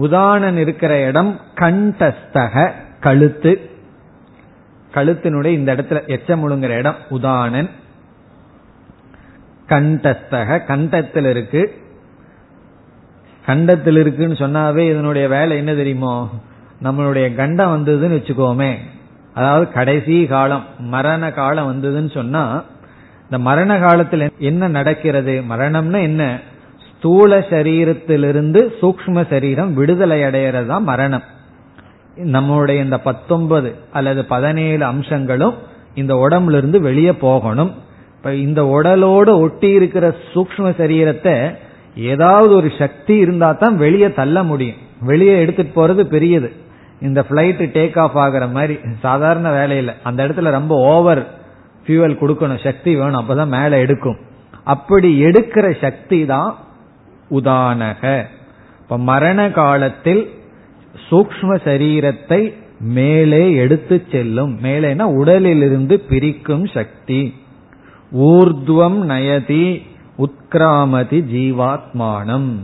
உதானன் இருக்கிற இடம் கண்டஸ்தக கழுத்து. கழுத்தினுடைய இந்த இடத்துல எச்சமுழுங்கிற இடம் உதானன். கண்டஸ்தக கண்டத்தில் இருக்கு. கண்டத்தில் இருக்குன்னு சொன்னாவே இதனுடைய வேலை என்ன தெரியுமோ? நம்மளுடைய கண்டம் வந்ததுன்னு வச்சுக்கோமே. அதாவது கடைசி காலம் மரண காலம் வந்ததுன்னு சொன்னா இந்த மரண காலத்தில் என்ன நடக்கிறது? மரணம்னா என்ன? ஸ்தூல சரீரத்திலிருந்து சூக்ம சரீரம் விடுதலை அடையிறது தான் மரணம். நம்மளுடைய இந்த பத்தொன்பது அல்லது பதினேழு அம்சங்களும் இந்த உடம்புல இருந்து வெளியே போகணும். இப்ப இந்த உடலோடு ஒட்டி இருக்கிற சூக்ம சரீரத்தை ஏதாவது ஒரு சக்தி இருந்தா தான் வெளியே தள்ள முடியும். வெளியே எடுத்துட்டு போறது பெரியது. இந்த பிளைட் டேக் ஆஃப் ஆகிற மாதிரி சாதாரண வேலையில் அந்த இடத்துல ரொம்ப ஓவர் ஃபியூவல் கொடுக்கணும் சக்தி வேணும் அப்பதான் மேல எடுக்கும். அப்படி எடுக்கிற சக்தி தான் உதானக. இப்ப மரண காலத்தில் சூக்ம சரீரத்தை மேலே எடுத்து செல்லும். மேலேனா உடலிலிருந்து பிரிக்கும் சக்தி. ஊர்துவம் நயதி உத்கிராமதி ஜீவாத்மானம்.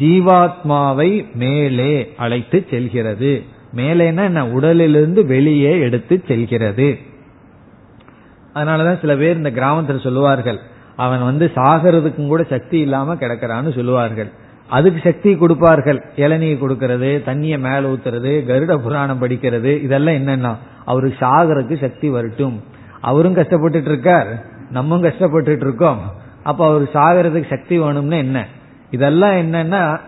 ஜீவாத்மாவை மேலே அழைத்து செல்கிறது. மேலேனா என்ன? உடலிலிருந்து வெளியே எடுத்து செல்கிறது. அதனாலதான் சில பேர் இந்த கிராமத்தில் சொல்லுவார்கள் அவன் வந்து சாகிறதுக்கும் கூட சக்தி இல்லாம கிடக்கிறான்னு சொல்லுவார்கள். அதுக்கு சக்தி கொடுப்பார்கள். இளநீர் கொடுக்கறது தண்ணிய மேல ஊத்துறது கருட புராணம் படிக்கிறது இதெல்லாம் என்னன்னா அவருக்கு சாகிறதுக்கு சக்தி வரட்டும். அவரும் கஷ்டப்பட்டுட்டு இருக்கார் நம்மும் கஷ்டப்பட்டுட்டு இருக்கோம். அப்ப அவர் சாகிறதுக்கு சக்தி வேணும்னு என்ன? இதெல்லாம் என்னன்னா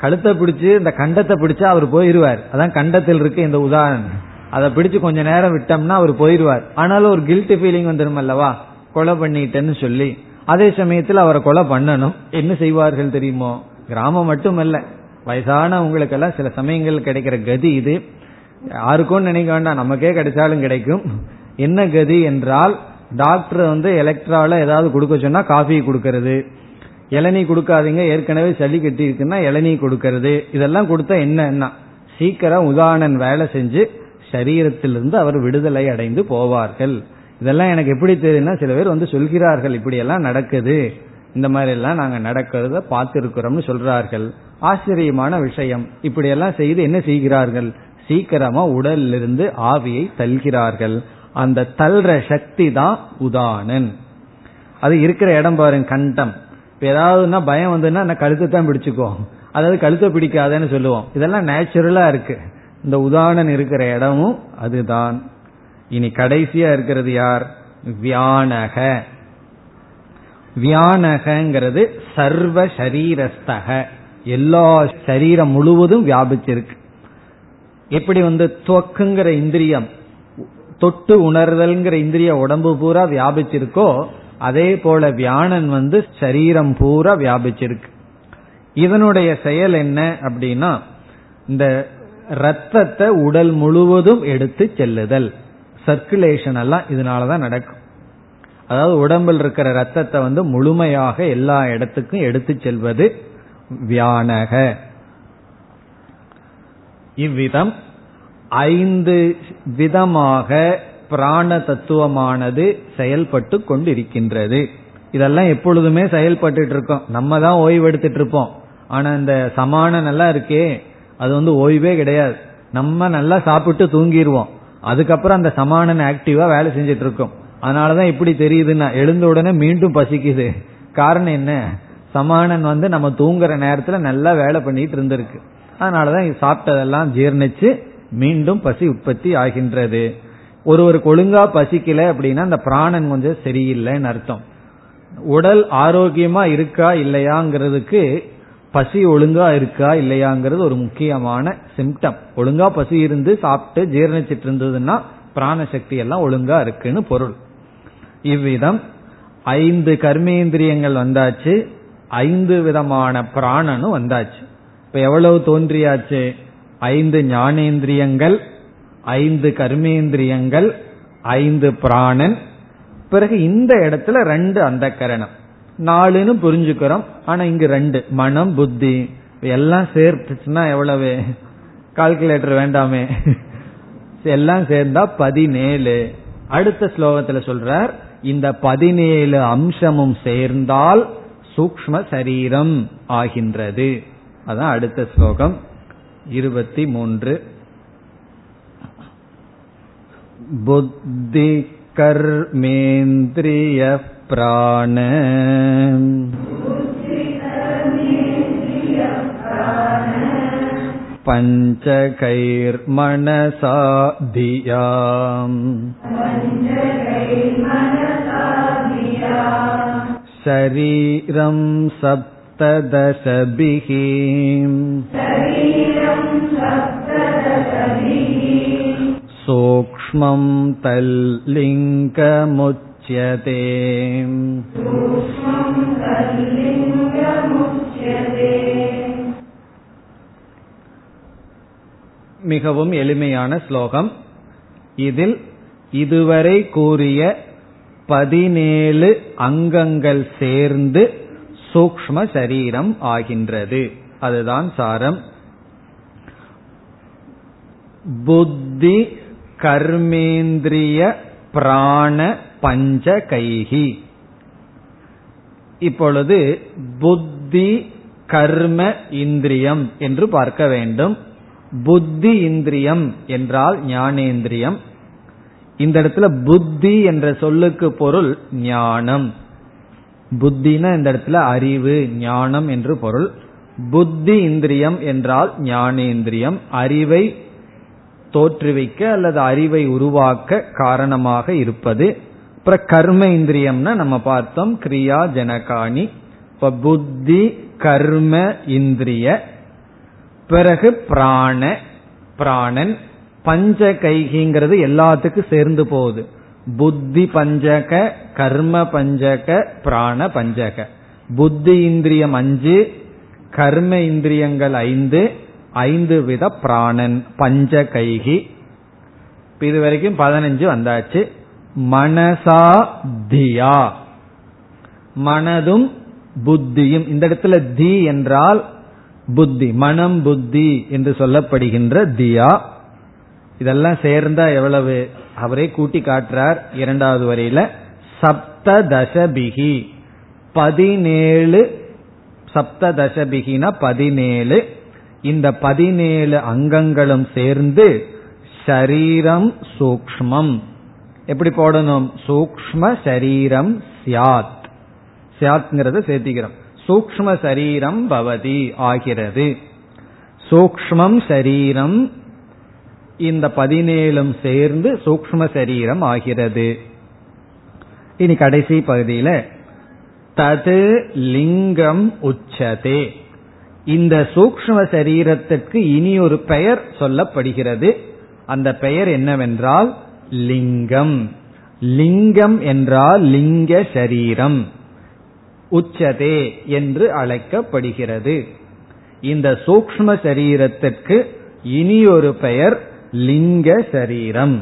கழுத்தை பிடிச்சு இந்த கண்டத்தை பிடிச்சா அவர் போயிருவார். அதான் கண்டத்தில் இருக்கு இந்த உதாரணம். அதை பிடிச்சு கொஞ்ச நேரம் விட்டோம்னா அவர் போயிருவார். ஆனாலும் ஒரு கில்ட் ஃபீலிங் வந்துடும் அல்லவா? கொலை பண்ணிட்டேன்னு சொல்லி அதே சமயத்தில் அவரை கொலை பண்ணணும். என்ன செய்வார்கள் தெரியுமோ? கிராமம் மட்டுமல்ல. வயசானவங்களுக்கெல்லாம் சில சமயங்கள் கிடைக்கிற கதி இது. யாருக்கும் நினைக்க வேண்டாம் நமக்கே கிடைச்சாலும் கிடைக்கும். என்ன கதி என்றால் டாக்டர் வந்து எலக்ட்ரால ஏதாவது கொடுக்க சொன்னா காஃபி கொடுக்கறது. இளநீ கொடுக்காதீங்க. ஏற்கனவே சளி கட்டி இருக்குன்னா இளநீ கொடுக்கறது. இதெல்லாம் கொடுத்தா என்னன்னா சீக்கிரம் உதாரணன் வேலை செஞ்சு சரீரத்திலிருந்து அவர் விடுதலை அடைந்து போவார்கள். இதெல்லாம் எனக்கு எப்படி தெரியும்னா சில பேர் வந்து சொல்கிறார்கள் இப்படி எல்லாம் நடக்குது. இந்த மாதிரி எல்லாம் நாங்க நடக்கிறத பார்த்திருக்கிறோம்னு சொல்றார்கள். ஆச்சரியமான விஷயம். இப்படி எல்லாம் செய்து என்ன செய்கிறார்கள்? சீக்கிரமா உடலிலிருந்து ஆவியை தல்கிறார்கள் அந்த தல்ற சக்தி தான் உதானன் அது இருக்கிற இடம் பாருங்க கண்டம். இப்ப ஏதாவதுன்னா பயம் வந்ததுன்னா நான் கழுத்தை தான் பிடிச்சுக்கோ. அதாவது கழுத்தை பிடிக்காதேன்னு சொல்லுவோம். இதெல்லாம் நேச்சுரலா இருக்கு. இந்த உதாரணன் இருக்கிற இடமும் அதுதான். இனி கடைசியா இருக்கிறது யார்? வியானக. வியானகங்கிறது சர்வ சரீரஸ்தக. எல்லா சரீரம் முழுவதும் வியாபிச்சிருக்கு. எப்படி வந்து துவக்குங்கிற இந்திரியம் தொட்டு உணர்தல்ங்கிற இந்திரிய உடம்பு பூரா வியாபிச்சிருக்கோ அதே போல வியாணன் வந்து சரீரம் பூரா வியாபிச்சிருக்கு. இதனுடைய செயல் என்ன அப்படின்னா இந்த ரத்தத்தை உடல் முழுவதும் எடுத்து செல்லுதல். சர்க்குலேஷன் எல்லாம் இதனாலதான் நடக்கும். அதாவது உடம்பில் இருக்கிற ரத்தத்தை வந்து முழுமையாக எல்லா இடத்துக்கும் எடுத்து செல்வது வியானக. இவ்விதம் ஐந்து விதமாக பிராண தத்துவமானது செயல்பட்டு கொண்டிருக்கின்றது. இதெல்லாம் எப்பொழுதுமே செயல்பட்டு இருக்கோம். நம்ம தான் ஓய்வு எடுத்துட்டு இருப்போம். ஆனா இந்த சமானம் நல்லா இருக்கே. அது வந்து ஓய்வே கிடையாது. நம்ம நல்லா சாப்பிட்டு தூங்கிடுவோம் அதுக்கப்புறம் அந்த சமானன் ஆக்டிவா வேலை செஞ்சிட்டு இருக்கோம். அதனாலதான் இப்படி தெரியுதுன்னா எழுந்த உடனே மீண்டும் பசிக்குது. காரணம் என்ன? சமானன் வந்து நம்ம தூங்குற நேரத்துல நல்லா வேலை பண்ணிட்டு இருந்திருக்கு. அதனாலதான் சாப்பிட்டதெல்லாம் ஜீர்ணிச்சு மீண்டும் பசி உற்பத்தி ஆகின்றது. ஒருவருக்கு ஒழுங்கா பசிக்கல அப்படின்னா அந்த பிராணன் கொஞ்சம் சரியில்லைன்னு அர்த்தம். உடல் ஆரோக்கியமா இருக்கா இல்லையாங்கிறதுக்கு பசி ஒழுங்கா இருக்கா இல்லையாங்கிறது ஒரு முக்கியமான சிம்டம் ஒழுங்கா பசி இருந்து சாப்பிட்டு ஜீரணிச்சிட்டு இருந்ததுன்னா பிராணசக்தி எல்லாம் ஒழுங்கா இருக்குன்னு பொருள். இவ்விதம் ஐந்து கர்மேந்திரியங்கள் வந்தாச்சு. ஐந்து விதமான பிராணனும் வந்தாச்சு. இப்ப எவ்வளவு தோன்றியாச்சு? ஐந்து ஞானேந்திரியங்கள் ஐந்து கர்மேந்திரியங்கள் ஐந்து பிராணன். பிறகு இந்த இடத்துல ரெண்டு அந்த கரணம் நாலுன்னு புரிஞ்சுக்கிறோம். ஆனா இங்கு ரெண்டு. மனம் புத்தி. எல்லாம் சேர்த்துச்சுன்னா எவ்வளவு? கால்குலேட்டர் வேண்டாமே. எல்லாம் சேர்ந்தா பதினேழு. அடுத்த ஸ்லோகத்துல சொல்றார் இந்த பதினேழு அம்சமும் சேர்ந்தால் சூக்ம சரீரம் ஆகின்றது. அதான் அடுத்த ஸ்லோகம். இருபத்தி மூன்று. बुद्धि कर्मेन्द्रियः प्राण पञ्चकैर्मनसा धिया शरीरं सप्तदशभिः सूक्ष्मं तल्लिङ्गमुच्यते மிகவும் எளிமையான ஸ்லோகம் இதில் இதுவரை கூறிய பதினேழு அங்கங்கள் சேர்ந்து சூக்ம சரீரம் ஆகின்றது அதுதான் சாரம் புத்தி கர்மேந்திரிய பிராண பஞ்ச கைகி. இப்பொழுது புத்தி கர்ம இந்திரியம் என்று பார்க்க வேண்டும். புத்தி இந்திரியம் என்றால் ஞானேந்திரியம். இந்த இடத்துல புத்தி என்ற சொல்லுக்கு பொருள் ஞானம். புத்தினா இந்த இடத்துல அறிவு ஞானம் என்று பொருள். புத்தி இந்திரியம் என்றால் ஞானேந்திரியம். அறிவை தோற்றுவிக்க அல்லது அறிவை உருவாக்க காரணமாக இருப்பது. அப்புறம் கர்ம இந்திரியம்னா நம்ம பார்த்தோம் கிரியா ஜனகாணி. இப்ப புத்தி கர்ம இந்திரிய. பிறகு பிராண பிராணன் பஞ்ச கைகிங்கிறது எல்லாத்துக்கும் சேர்ந்து போகுது. புத்தி பஞ்சக கர்ம பஞ்சக பிராண பஞ்சக. புத்தி இந்திரியம் அஞ்சு கர்ம இந்திரியங்கள் ஐந்து ஐந்து வித பிராணன் பஞ்ச கைகி. இது வரைக்கும் பதினஞ்சு வந்தாச்சு. மனசா தியா. மனதும் புத்தியும். இந்த இடத்துல தி என்றால் புத்தி மனம் புத்தி என்று சொல்லப்படுகின்ற தியா. இதெல்லாம் சேர்ந்தா எவ்வளவு? அவரே கூட்டி காட்டுறார் இரண்டாவது வரையில. சப்ததசபிகி. பதினேழு சப்ததசபிகினா பதினேழு. இந்த பதினேழு அங்கங்களும் சேர்ந்து ஷரீரம் சூக்மம் எப்படி போடணும்? சூக்ம சரீரம் சியாத். சியாத்ங்கிறத சேர்த்திக்கிறோம். சூக்ம சரீரம் பவதி ஆகிறது. சூக்மம் சரீரம் இந்த பதினேழும் சேர்ந்து சூக்ம சரீரம் ஆகிறது. இனி கடைசி பகுதியில தது லிங்கம் உச்சதே. இந்த சூக்ம சரீரத்திற்கு இனி ஒரு பெயர் சொல்லப்படுகிறது. அந்த பெயர் என்னவென்றால் லிங்கம். லிங்கம் என்றால் லிங்க சரீரம். உச்சதே என்று அழைக்கப்படுகிறது. இந்த சூக்ம சரீரத்திற்கு இனி ஒரு பெயர் லிங்க சரீரம்.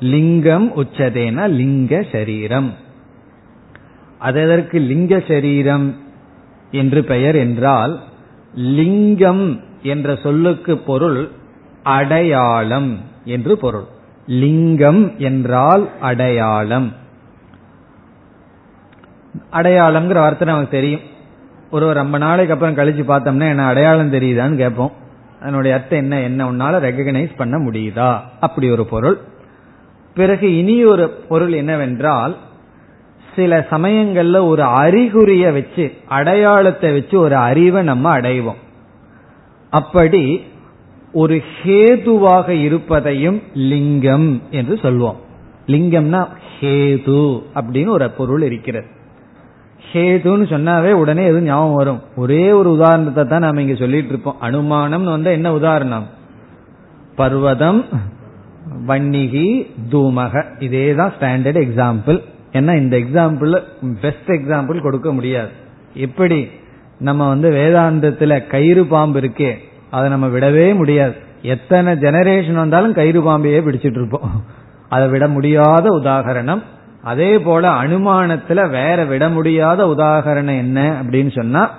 லிங்கம் உச்சதேன லிங்க சரீரம். அதற்கு லிங்க சரீரம் என்று பெயர் என்றால் லிங்கம் என்ற சொல்லுக்கு பொருள் அடையாளம் என்று பொருள். லிங்கம் என்றால் அடையாளம். அடையாளம்ங்கிற வார்த்தை நமக்கு தெரியும். ஒரு ரொம்ப நாளைக்கு அப்புறம் கழிச்சு பார்த்தோம்னா என்ன அடையாளம் தெரியுதான்னு கேட்போம். அதனுடைய அர்த்தம் என்ன? என்ன உன்னால ரெகனைஸ் பண்ண முடியுதா? அப்படி ஒரு பொருள். பிறகு இனி ஒரு பொருள் என்னவென்றால் சில சமயங்கள்ல ஒரு அறிகுறிய வச்சு அடையாளத்தை வச்சு ஒரு அறிவை நம்ம அடைவோம். அப்படி ஒரு ஹேதுவாக இருப்பதையும் லிங்கம் என்று சொல்வோம். லிங்கம்னா ஹேது அப்படின்னு ஒரு பொருள் இருக்கிறது. ஹேதுன்னு சொன்னாவே உடனே எதுவும் ஞாபகம் வரும். ஒரே ஒரு உதாரணத்தை தான் நாம இங்க சொல்லிட்டு இருப்போம். அனுமானம்னு வந்தா என்ன உதாரணம்? பர்வதம் வன்னிகி தூமக. இதே தான் ஸ்டாண்டர்ட் எக்ஸாம்பிள் ஏன்னா இந்த எக்ஸாம்பிள் பெஸ்ட் எக்ஸாம்பிள் கொடுக்க முடியாது. எப்படி? நம்ம வந்து வேதாந்தத்துல கயிறு பாம்பு இருக்கே அதை நம்ம விடவே முடியாது. எத்தனை ஜெனரேஷன் வந்தாலும் கயிறு பாம்பையே பிடிச்சிட்டு இருப்போம். அதை விட முடியாத உதாகரணம். அதே போல அனுமானத்துல வேற விட முடியாத உதாகரணம் என்ன அப்படின்னு சொன்னா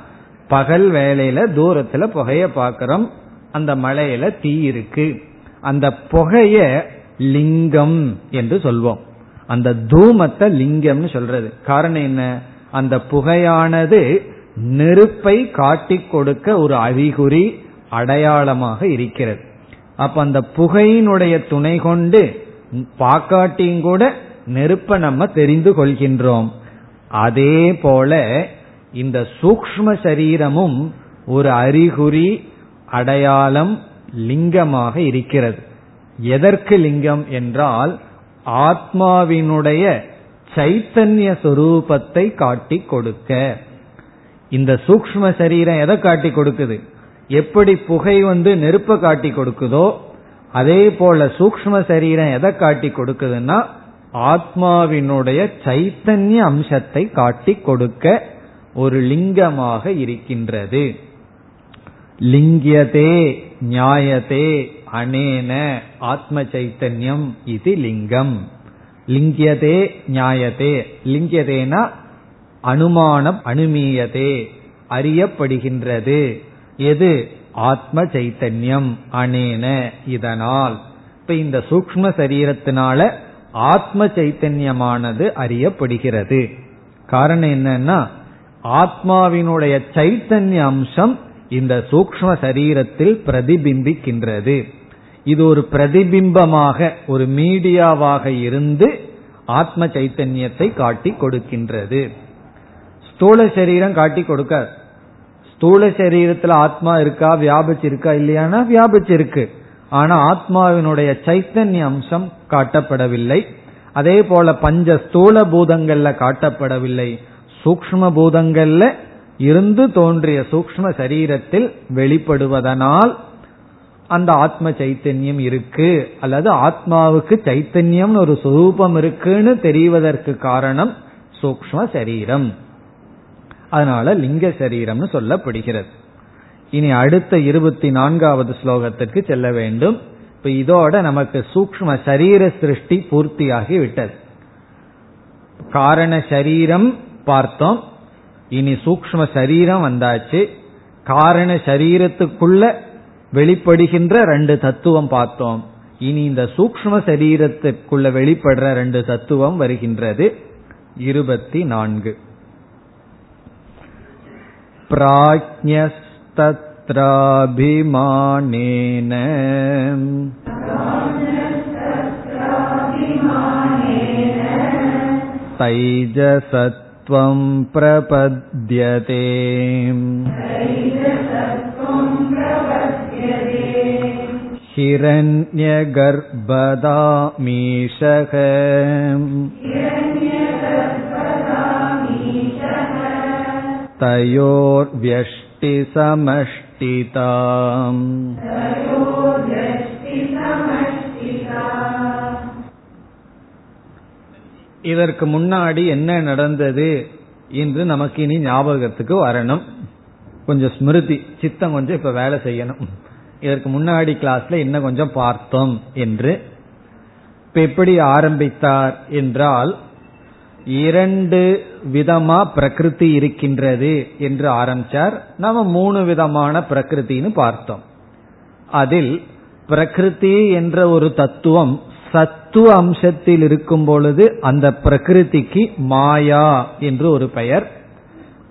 பகல் வேலையில தூரத்துல புகைய பாக்கிறோம் அந்த மலையில தீ இருக்கு. அந்த புகைய லிங்கம் என்று சொல்வோம். அந்த தூமத்தை லிங்கம்னு சொல்றது. காரணம் என்ன? அந்த புகையானது நெருப்பை காட்டிக் கொடுக்க ஒரு அறிகுறி அடையாளமாக இருக்கிறது. அப்ப அந்த புகையினுடைய துணை கொண்டு பாக்காட்டியும் கூட நெருப்ப நம்ம தெரிந்து கொள்கின்றோம். அதே போல இந்த சூக்ம சரீரமும் ஒரு அறிகுறி அடையாளம் லிங்கமாக இருக்கிறது. எதற்கு லிங்கம் என்றால் ஆத்மாவினுடைய சைத்தன்ய சொரூபத்தை காட்டி கொடுக்க. இந்த சூக்ம சரீரம் எதை காட்டி கொடுக்குது? எப்படி புகை வந்து நெருப்ப காட்டி கொடுக்குதோ அதே போல சூக்ம சரீரம் எதை காட்டி கொடுக்குதுன்னா ஆத்மாவினுடைய சைத்தன்ய அம்சத்தை காட்டி கொடுக்க ஒரு லிங்கமாக இருக்கின்றது. லிங்கியதே நியாயத்தே அனேன ஆத்ம சைத்தன்யம் இது லிங்கம். லிங்கியதே நியாயதே லிங்கியதேனா அனுமானம் அனுமீயதே. அறியப்படுகின்றது. எது? ஆத்ம சைத்தன்யம் அனேன இதனால். இப்ப இந்த சூக்ம சரீரத்தினால ஆத்ம சைத்தன்யமானது அறியப்படுகிறது. காரணம் என்னன்னா ஆத்மாவினுடைய சைத்தன்ய அம்சம் இந்த சூக்ம சரீரத்தில் பிரதிபிம்பிக்கின்றது. இது ஒரு பிரதிபிம்பமாக ஒரு மீடியாவாக இருந்து ஆத்ம சைத்தன்யத்தை காட்டி கொடுக்கின்றது. ஸ்தூல சரீரம் காட்டி கொடுக்க ஸ்தூல சரீரத்துல ஆத்மா இருக்கா வியாபிச்சிருக்கா இல்லையானா வியாபிச்சிருக்கு. ஆனா ஆத்மாவினுடைய சைத்தன்ய அம்சம் காட்டப்படவில்லை. அதே போல பஞ்ச ஸ்தூல பூதங்கள்ல காட்டப்படவில்லை. சூக்ம பூதங்கள்ல இருந்து தோன்றிய சூக்ம சரீரத்தில் வெளிப்படுவதனால் அந்த ஆத்ம சைத்தன்யம் இருக்கு அல்லது ஆத்மாவுக்கு சைத்தன்யம் ஒரு சுரூபம் இருக்குன்னு தெரிவதற்கு காரணம் சூக்ம சரீரம். அதனால லிங்க சரீரம்னு சொல்லப்படுகிறது. இனி அடுத்த இருபத்தி நான்காவது ஸ்லோகத்திற்கு செல்ல வேண்டும். இப்ப இதோட நமக்கு சூக்ம சரீர சிருஷ்டி பூர்த்தியாகி விட்டது. காரண சரீரம் பார்த்தோம். இனி சூக்ம சரீரம் வந்தாச்சு. காரண சரீரத்துக்குள்ள வெளிப்படுகின்ற ரெண்டு தத்துவம் பார்த்தோம் இனி இந்த சூக்ம சரீரத்துக்குள்ள வெளிப்படுற ரெண்டு தத்துவம் வருகின்றது இருபத்தி நான்கு प्राज्ञस्तत्राभिमानेन तैजसत्वं प्रपद्यते हिरण्यगर्भदामीशः तयोर्व्यष्टिसमष्टिताम् இதற்கு முன்னாடி என்ன நடந்தது என்று நமக்கு இனி ஞாபகத்துக்கு வரணும் கொஞ்சம் ஸ்மிருதி சித்தம் கொஞ்சம் இப்ப வேலை செய்யணும் இதற்கு முன்னாடி கிளாஸ்ல இன்னும் கொஞ்சம் பார்த்தோம் என்று. இப்ப எப்படி ஆரம்பித்தார் என்றால் இரண்டு விதமா பிரகிருதி இருக்கின்றது என்று ஆரம்பிச்சார். நம்ம மூணு விதமான பிரகிருத்தின்னு பார்த்தோம். அதில் பிரகிருதி என்ற ஒரு தத்துவம் சத்துவ அம்சத்தில் இருக்கும் பொழுது அந்த பிரகிருதிக்கு மாயா என்று ஒரு பெயர்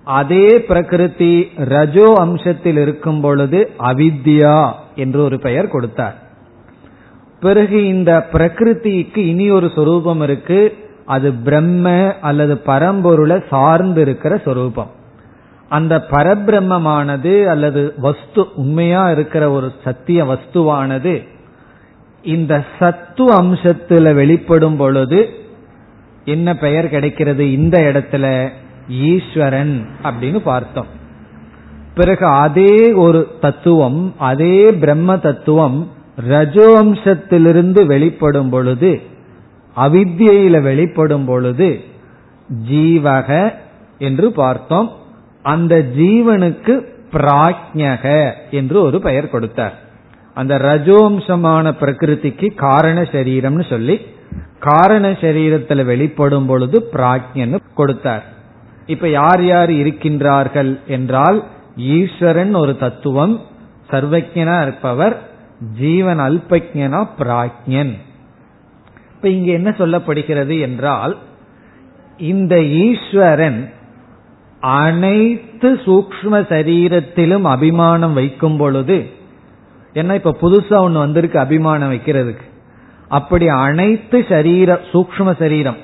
அதே பிரகிருதி ரஜோ அம்சத்தில் இருக்கும் பொழுது அவித்யா என்று ஒரு பெயர் கொடுத்தார். பிறகு இந்த பிரகிருதிக்கு இனி ஒரு சொரூபம் இருக்கு. அது பிரம்ம அல்லது பரம்பொருளை சார்ந்து இருக்கிற சொரூபம். அந்த பரபிரம்மமானது அல்லது வஸ்து உண்மையா இருக்கிற ஒரு சத்திய வஸ்துவானது இந்த சத்து அம்சத்துல வெளிப்படும் பொழுது என்ன பெயர் கிடைக்கிறது? இந்த இடத்துல ஈஸ்வரன் அப்படின்னு பார்த்தோம். பிறகு அதே ஒரு தத்துவம் அதே பிரம்ம தத்துவம் ரஜோம்சத்திலிருந்து வெளிப்படும் பொழுது அவித்தியில வெளிப்படும் பொழுது ஜீவக என்று பார்த்தோம். அந்த ஜீவனுக்கு பிராஜ்யக என்று ஒரு பெயர் கொடுத்தார். அந்த ரஜோம்சமான பிரகிருதிக்கு காரண சரீரம்னு சொல்லி காரண சரீரத்தில் வெளிப்படும் பொழுது பிராஜ்யன்னு கொடுத்தார். இப்ப யார் யார் இருக்கின்றார்கள் என்றால் ஈஸ்வரன் ஒரு தத்துவம் சர்வஜனா இருப்பவர் ஜீவன் அல்பஜனா பிராஜ்யன் இப்ப இங்க என்ன சொல்லப்படுகிறது என்றால் இந்த ஈஸ்வரன் அனைத்து சூக்ம சரீரத்திலும் அபிமானம் வைக்கும் பொழுது என்ன இப்ப புதுசா ஒண்ணு வந்திருக்கு அபிமானம் வைக்கிறதுக்கு. அப்படி அனைத்து சரீர சூக்ம சரீரம்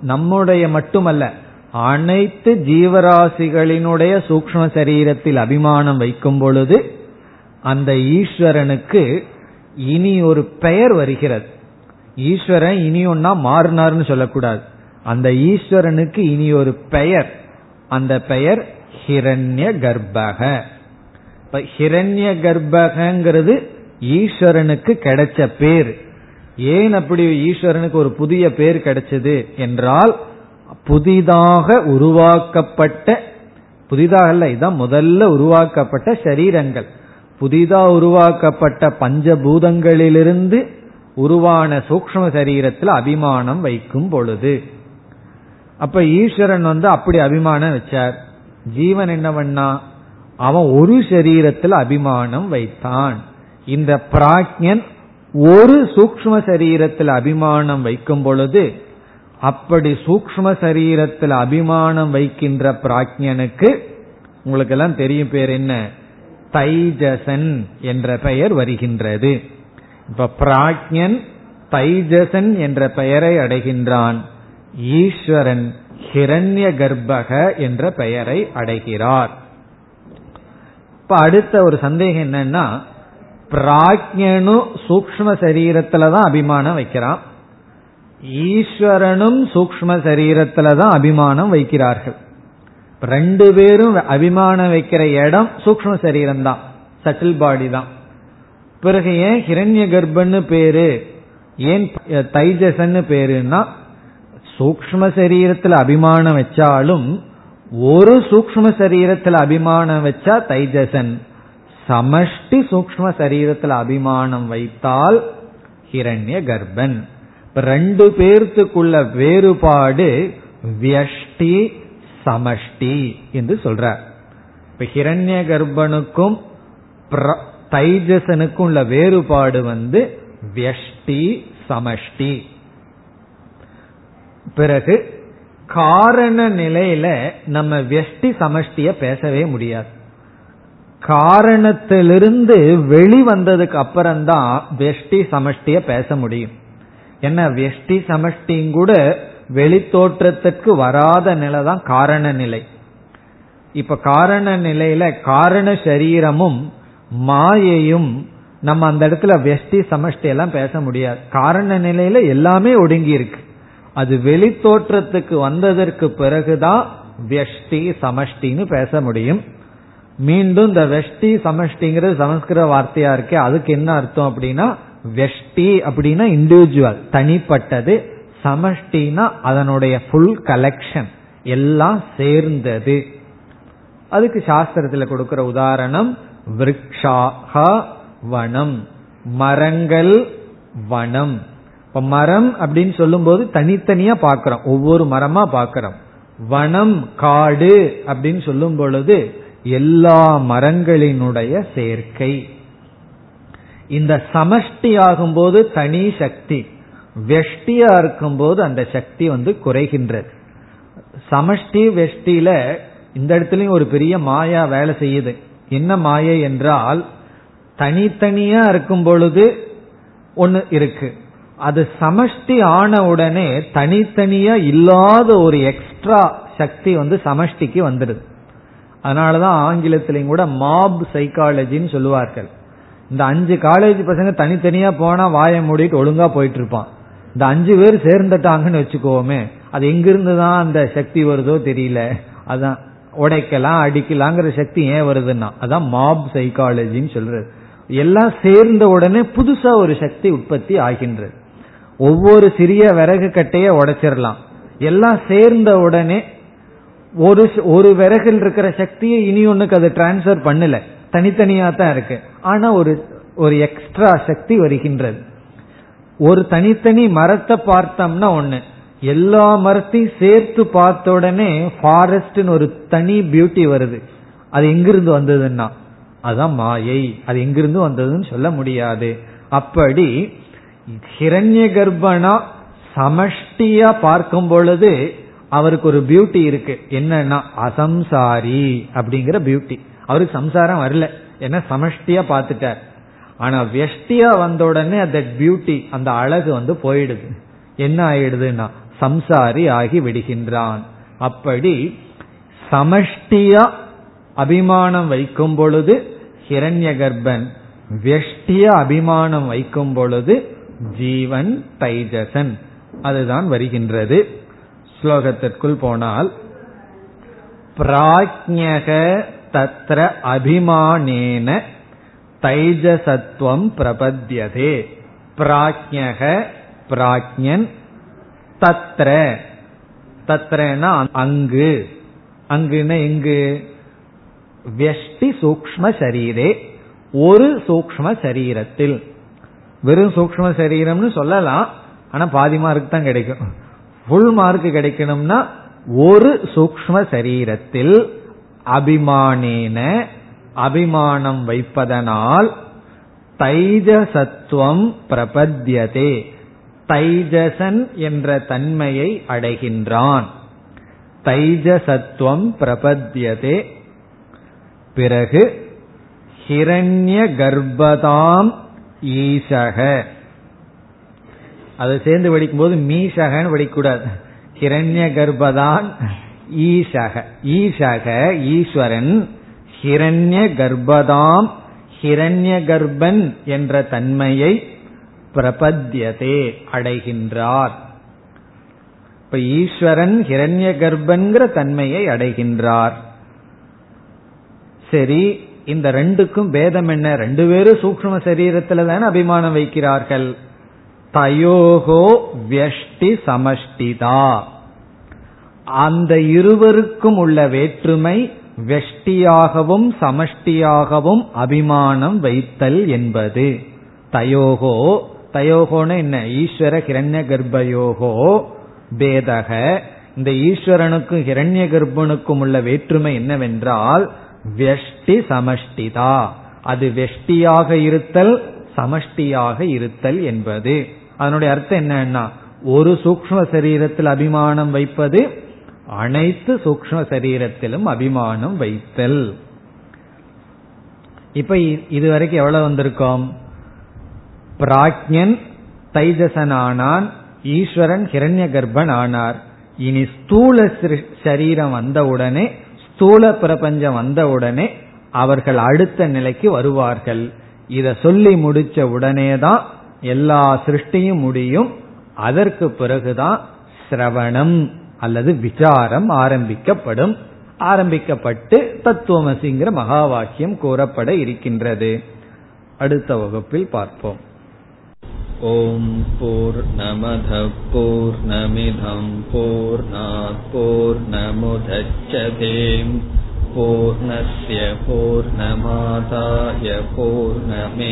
நம்முடைய மட்டுமல்ல அனைத்து ஜீவராசிகளினுடைய சூக்ம சரீரத்தில் அபிமானம் வைக்கும் பொழுது அந்த ஈஸ்வரனுக்கு இனி ஒரு பெயர் வருகிறது. ஈஸ்வரன் இனி ஒன்னா மாறினார்னு சொல்லக்கூடாது. அந்த ஈஸ்வரனுக்கு இனி ஒரு பெயர். அந்த பெயர் ஹிரண்ய கர்ப்பக. இப்ப ஹிரண்ய கர்ப்பகங்கிறது ஈஸ்வரனுக்கு கிடைச்ச பேர். ஏன் அப்படி ஈஸ்வரனுக்கு ஒரு புதிய பேர் கிடைச்சது என்றால் புதிதாக உருவாக்கப்பட்ட புதிதாக அல்ல இதுதான் முதல்ல உருவாக்கப்பட்ட சரீரங்கள். புதிதாக உருவாக்கப்பட்ட பஞ்சபூதங்களிலிருந்து உருவான சூக்ம சரீரத்தில் அபிமானம் வைக்கும் பொழுது. அப்ப ஈஸ்வரன் வந்து அப்படி அபிமானம் வச்சார். ஜீவன் என்ன பண்ணா அவன் ஒரு சரீரத்தில் அபிமானம் வைத்தான். இந்த பிராக்ஞன் ஒரு சூக்ம சரீரத்தில் அபிமானம் வைக்கும் பொழுது அப்படி சூக்ம சரீரத்தில் அபிமானம் வைக்கின்ற பிராக்ஞனுக்கு உங்களுக்கு எல்லாம் தெரியும் பேர் என்ன? தைஜசன் என்ற பெயர் வருகின்றது. இப்ப பிராக்ஞன் தைஜசன் என்ற பெயரை அடைகின்றான். ஈஸ்வரன் ஹிரண்ய கர்ப்பக என்ற பெயரை அடைகிறார். இப்ப அடுத்த ஒரு சந்தேகம் என்னன்னா பிராக்ஞனும் சூக்ம சரீரத்துல தான் அபிமானம் வைக்கிறான். ஈஸ்வரனும் சூக்ம சரீரத்துல தான் அபிமானம் வைக்கிறார்கள். ரெண்டு பேரும் அபிமானம் வைக்கிற இடம் சூக்ம சரீரம் தான் சட்டில் பாடி தான். பிறகு ஏன் ஹிரண்ய கர்ப்பன்னு பேரு ஏன் தைஜசன்னு பேருன்னா சூக்ம சரீரத்துல அபிமானம் வச்சாலும் ஒரு சூக்ம சரீரத்துல அபிமானம் வச்சா தைஜசன். சமஷ்டி சூக்ம சரீரத்துல அபிமானம் வைத்தால் ஹிரண்ய கர்ப்பன். ரெண்டு பேர்த்துக்குள்ள வேறுபாடு வியஷ்டி சமஷ்டி என்று சொல்றார் இப்ப ஹிரண்ய கர்ப்பனுக்கும் தைஜசனுக்கும் உள்ள வேறுபாடு வந்து வியஷ்டி சமஷ்டி. பிறகு காரண நிலையில நம்ம வெஷ்டி சமஷ்டிய பேசவே முடியாது. காரணத்திலிருந்து வெளி வந்ததுக்கு அப்புறம்தான் வெஷ்டி சமஷ்டிய பேச முடியும். ஏன்னா வெஷ்டி சமஷ்டியும் கூட வெளித்தோற்றத்திற்கு வராத நிலை தான் காரண நிலை. இப்ப காரண நிலையில காரண சரீரமும் மாயையும் நம்ம அந்த இடத்துல வெஷ்டி சமஷ்டி எல்லாம் பேச முடியாது. காரண நிலையில எல்லாமே ஒடுங்கி இருக்கு. அது வெளி தோற்றத்துக்கு வந்ததற்கு பிறகுதான் வெஷ்டி சமஷ்டின்னு பேச முடியும். மீண்டும் இந்த வெஷ்டி சமஷ்டிங்கிறது சமஸ்கிருத வார்த்தையா இருக்கே அதுக்கு என்ன அர்த்தம் அப்படின்னா வெஷ்டி அப்படின்னா இண்டிவிஜுவல் தனிப்பட்டது சமஷ்டினா அதனுடைய ஃபுல் கலெக்ஷன் எல்லாம் சேர்ந்தது. அதுக்கு சாஸ்திரத்துல கொடுக்கிற உதாரணம் விரக்ஷாக வனம் மரங்கள் வனம். இப்ப மரம் அப்படின்னு சொல்லும் போது தனித்தனியா பாக்கிறோம் ஒவ்வொரு மரமா பாக்கிறோம் வனம் காடு அப்படின்னு சொல்லும் பொழுது எல்லா மரங்களினுடைய சேர்க்கை. இந்த சமஷ்டி ஆகும்போது தனி சக்தி. வெஷ்டியா இருக்கும்போது அந்த சக்தி வந்து குறைகின்றது. சமஷ்டி வெஷ்டியில இந்த இடத்துலயும் ஒரு பெரிய மாயா வேலை செய்யுது. என்ன மாயை என்றால் தனித்தனியா இருக்கும் பொழுது ஒன்னு இருக்கு. அது சமஷ்டி ஆன உடனே தனித்தனியா இல்லாத ஒரு எக்ஸ்ட்ரா சக்தி வந்து சமஷ்டிக்கு வந்துடுது அதனாலதான் ஆங்கிலத்திலையும் கூட மாப் சைக்காலஜின்னு சொல்லுவார்கள். இந்த அஞ்சு காலேஜ் பசங்க தனித்தனியா போனா வாயை மூடிட்டு ஒழுங்கா போயிட்டு இருப்பான் இந்த அஞ்சு பேர் சேர்ந்துட்டாங்கன்னு வச்சுக்கோமே அது எங்கிருந்து தான் அந்த சக்தி வருதோ தெரியல. அதான் உடைக்கலாம் அடிக்கலாங்கிற சக்தி ஏன் வருதுன்னா அதான் மாப் சைக்காலஜின்னு சொல்றது. எல்லாம் சேர்ந்த உடனே புதுசா ஒரு சக்தி உற்பத்தி ஆகின்றது. ஒவ்வொரு சிறிய விறகு கட்டைய உடைச்சிடலாம். எல்லாம் சேர்ந்த உடனே ஒரு ஒரு விறகில் இருக்கிற சக்தியை இனி ஒன்னுக்கு அது டிரான்ஸ்பர் பண்ணல. தனித்தனியா தான் இருக்கு. ஆனா ஒரு ஒரு எக்ஸ்ட்ரா சக்தி வருகின்றது. ஒரு தனித்தனி மரத்தை பார்த்தோம்னா ஒண்ணு. எல்லா மரத்தையும் சேர்த்து பார்த்த உடனே ஃபாரஸ்ட்னு ஒரு தனி பியூட்டி வருது. அது எங்கிருந்து வந்ததுன்னா? அதான் மாயை. அது எங்கிருந்து வந்ததுன்னு சொல்ல முடியாது. அப்படி ஹிரண்ய கர்ப்பனா சமஷ்டியா பார்க்கும் பொழுது அவருக்கு ஒரு பியூட்டி இருக்கு. என்னன்னா அசம்சாரி அப்படிங்கிற பியூட்டி அவருக்கு சம்சாரம் வரல. ஏன்னா சமஷ்டியா பார்த்துட்டார். ஆனா வெஷ்டியா வந்த உடனே தட் பியூட்டி அந்த அழகு வந்து போயிடுது. என்ன ஆயிடுதுன்னா சம்சாரி ஆகி விடுகின்றான். அப்படி சமஷ்டியா அபிமானம் வைக்கும் பொழுது ஹிரண்ய கர்ப்பன் வெஷ்டிய அபிமானம் வைக்கும் பொழுது ஜீவன் தைஜசன். அதுதான் வருகின்றது. ஸ்லோகத்திற்குள் போனால் பிராஜ்யக தத்ர அபிமானேன தைஜசத்துவம் பிரபத்தியதே பிராஜ்யக பிராஜ்யன் தத்ர தத்ரனா அங்கு அங்குன எங்கு வெஷ்டி சூக்ம சரீரே ஒரு சூக்ம சரீரத்தில் வெறும் சூக்ம சரீரம்னு சொல்லலாம் ஆனா பாதி மார்க் தான் கிடைக்கும். ஃபுல் மார்க் கிடைக்கணும்னா ஒரு சூக்ம சரீரத்தில் அபிமானேன அபிமானம் வைப்பதனால் தைஜசத்துவம் பிரபத்தியதே. தைஜசன் என்ற தன்மையை அடைகின்றான். தைஜசத்துவம் பிரபத்தியதே. பிறகு ஹிரண்ய கர்ப்பதாம் ஈசக. அதை சேர்ந்து படிக்கும்போது மீசகன்னு படிக்கூடாது ஹிரண்ய கர்ப்பதான் ஈசக. ஈசக ஈஸ்வரன் ஹிரண்ய கர்ப்பதாம். ஹிரண்ய கர்ப்பன் என்ற தன்மையை பிரபத்தியதே அடைகின்றார். இப்ப ஈஸ்வரன் ஹிரண்ய கர்ப்பன்கிற தன்மையை அடைகின்றார். சரி இந்த ரெண்டுக்கும் பேதம் என்ன? ரெண்டு பேரும் சூக்ம சரீரத்துல தானே அபிமானம் வைக்கிறார்கள். தயோகோ வியஷ்டி சமஷ்டிதா. அந்த இருவருக்கும் உள்ள வேற்றுமை வெஷ்டியாகவும் சமஷ்டியாகவும் அபிமானம் வைத்தல் என்பது. தயோகோ தயோகோன்னு என்ன? ஈஸ்வர கிரண்ய கர்ப்பயோகோ பேதக. இந்த ஈஸ்வரனுக்கும் ஹிரண்ய கர்ப்பனுக்கும் உள்ள வேற்றுமை என்னவென்றால் வெஷ்டி சமஷ்டிதா. அது வெஷ்டியாக இருத்தல் சமஷ்டியாக இருத்தல் என்பது. அதனுடைய அர்த்தம் என்னன்னா ஒரு சூக்ம சரீரத்தில் அபிமானம் வைப்பது அனைத்து சூக்ம சரீரத்திலும் அபிமானம் வைத்தல். இப்ப இதுவரைக்கும் எவ்வளவு வந்திருக்கோம்? பிராக்ஞன் தைஜசன் ஆனான் ஈஸ்வரன் ஹிரண்ய கர்ப்பன் ஆனார் இனி ஸ்தூல சரீரம் வந்தவுடனே ஸ்தூல பிரபஞ்சம் வந்தவுடனே அவர்கள் அடுத்த நிலைக்கு வருவார்கள். இத சொல்லி முடிச்ச உடனே தான் எல்லா சிருஷ்டியும் முடியும். அதற்கு பிறகுதான் சிரவணம். அல்லது விசாரம் ஆரம்பிக்கப்படும் ஆரம்பிக்கப்பட்டு தத்துவமசிங்கிற மகா வாக்கியம் கூறப்பட இருக்கின்றது அடுத்த வகுப்பில் பார்ப்போம் ॐ पूर्णमधपूर्णमिधं पूर्णापूर्णमुदच्छते पूर्णस्य पूर्णमादाय पूर्णमेवावशिष्यते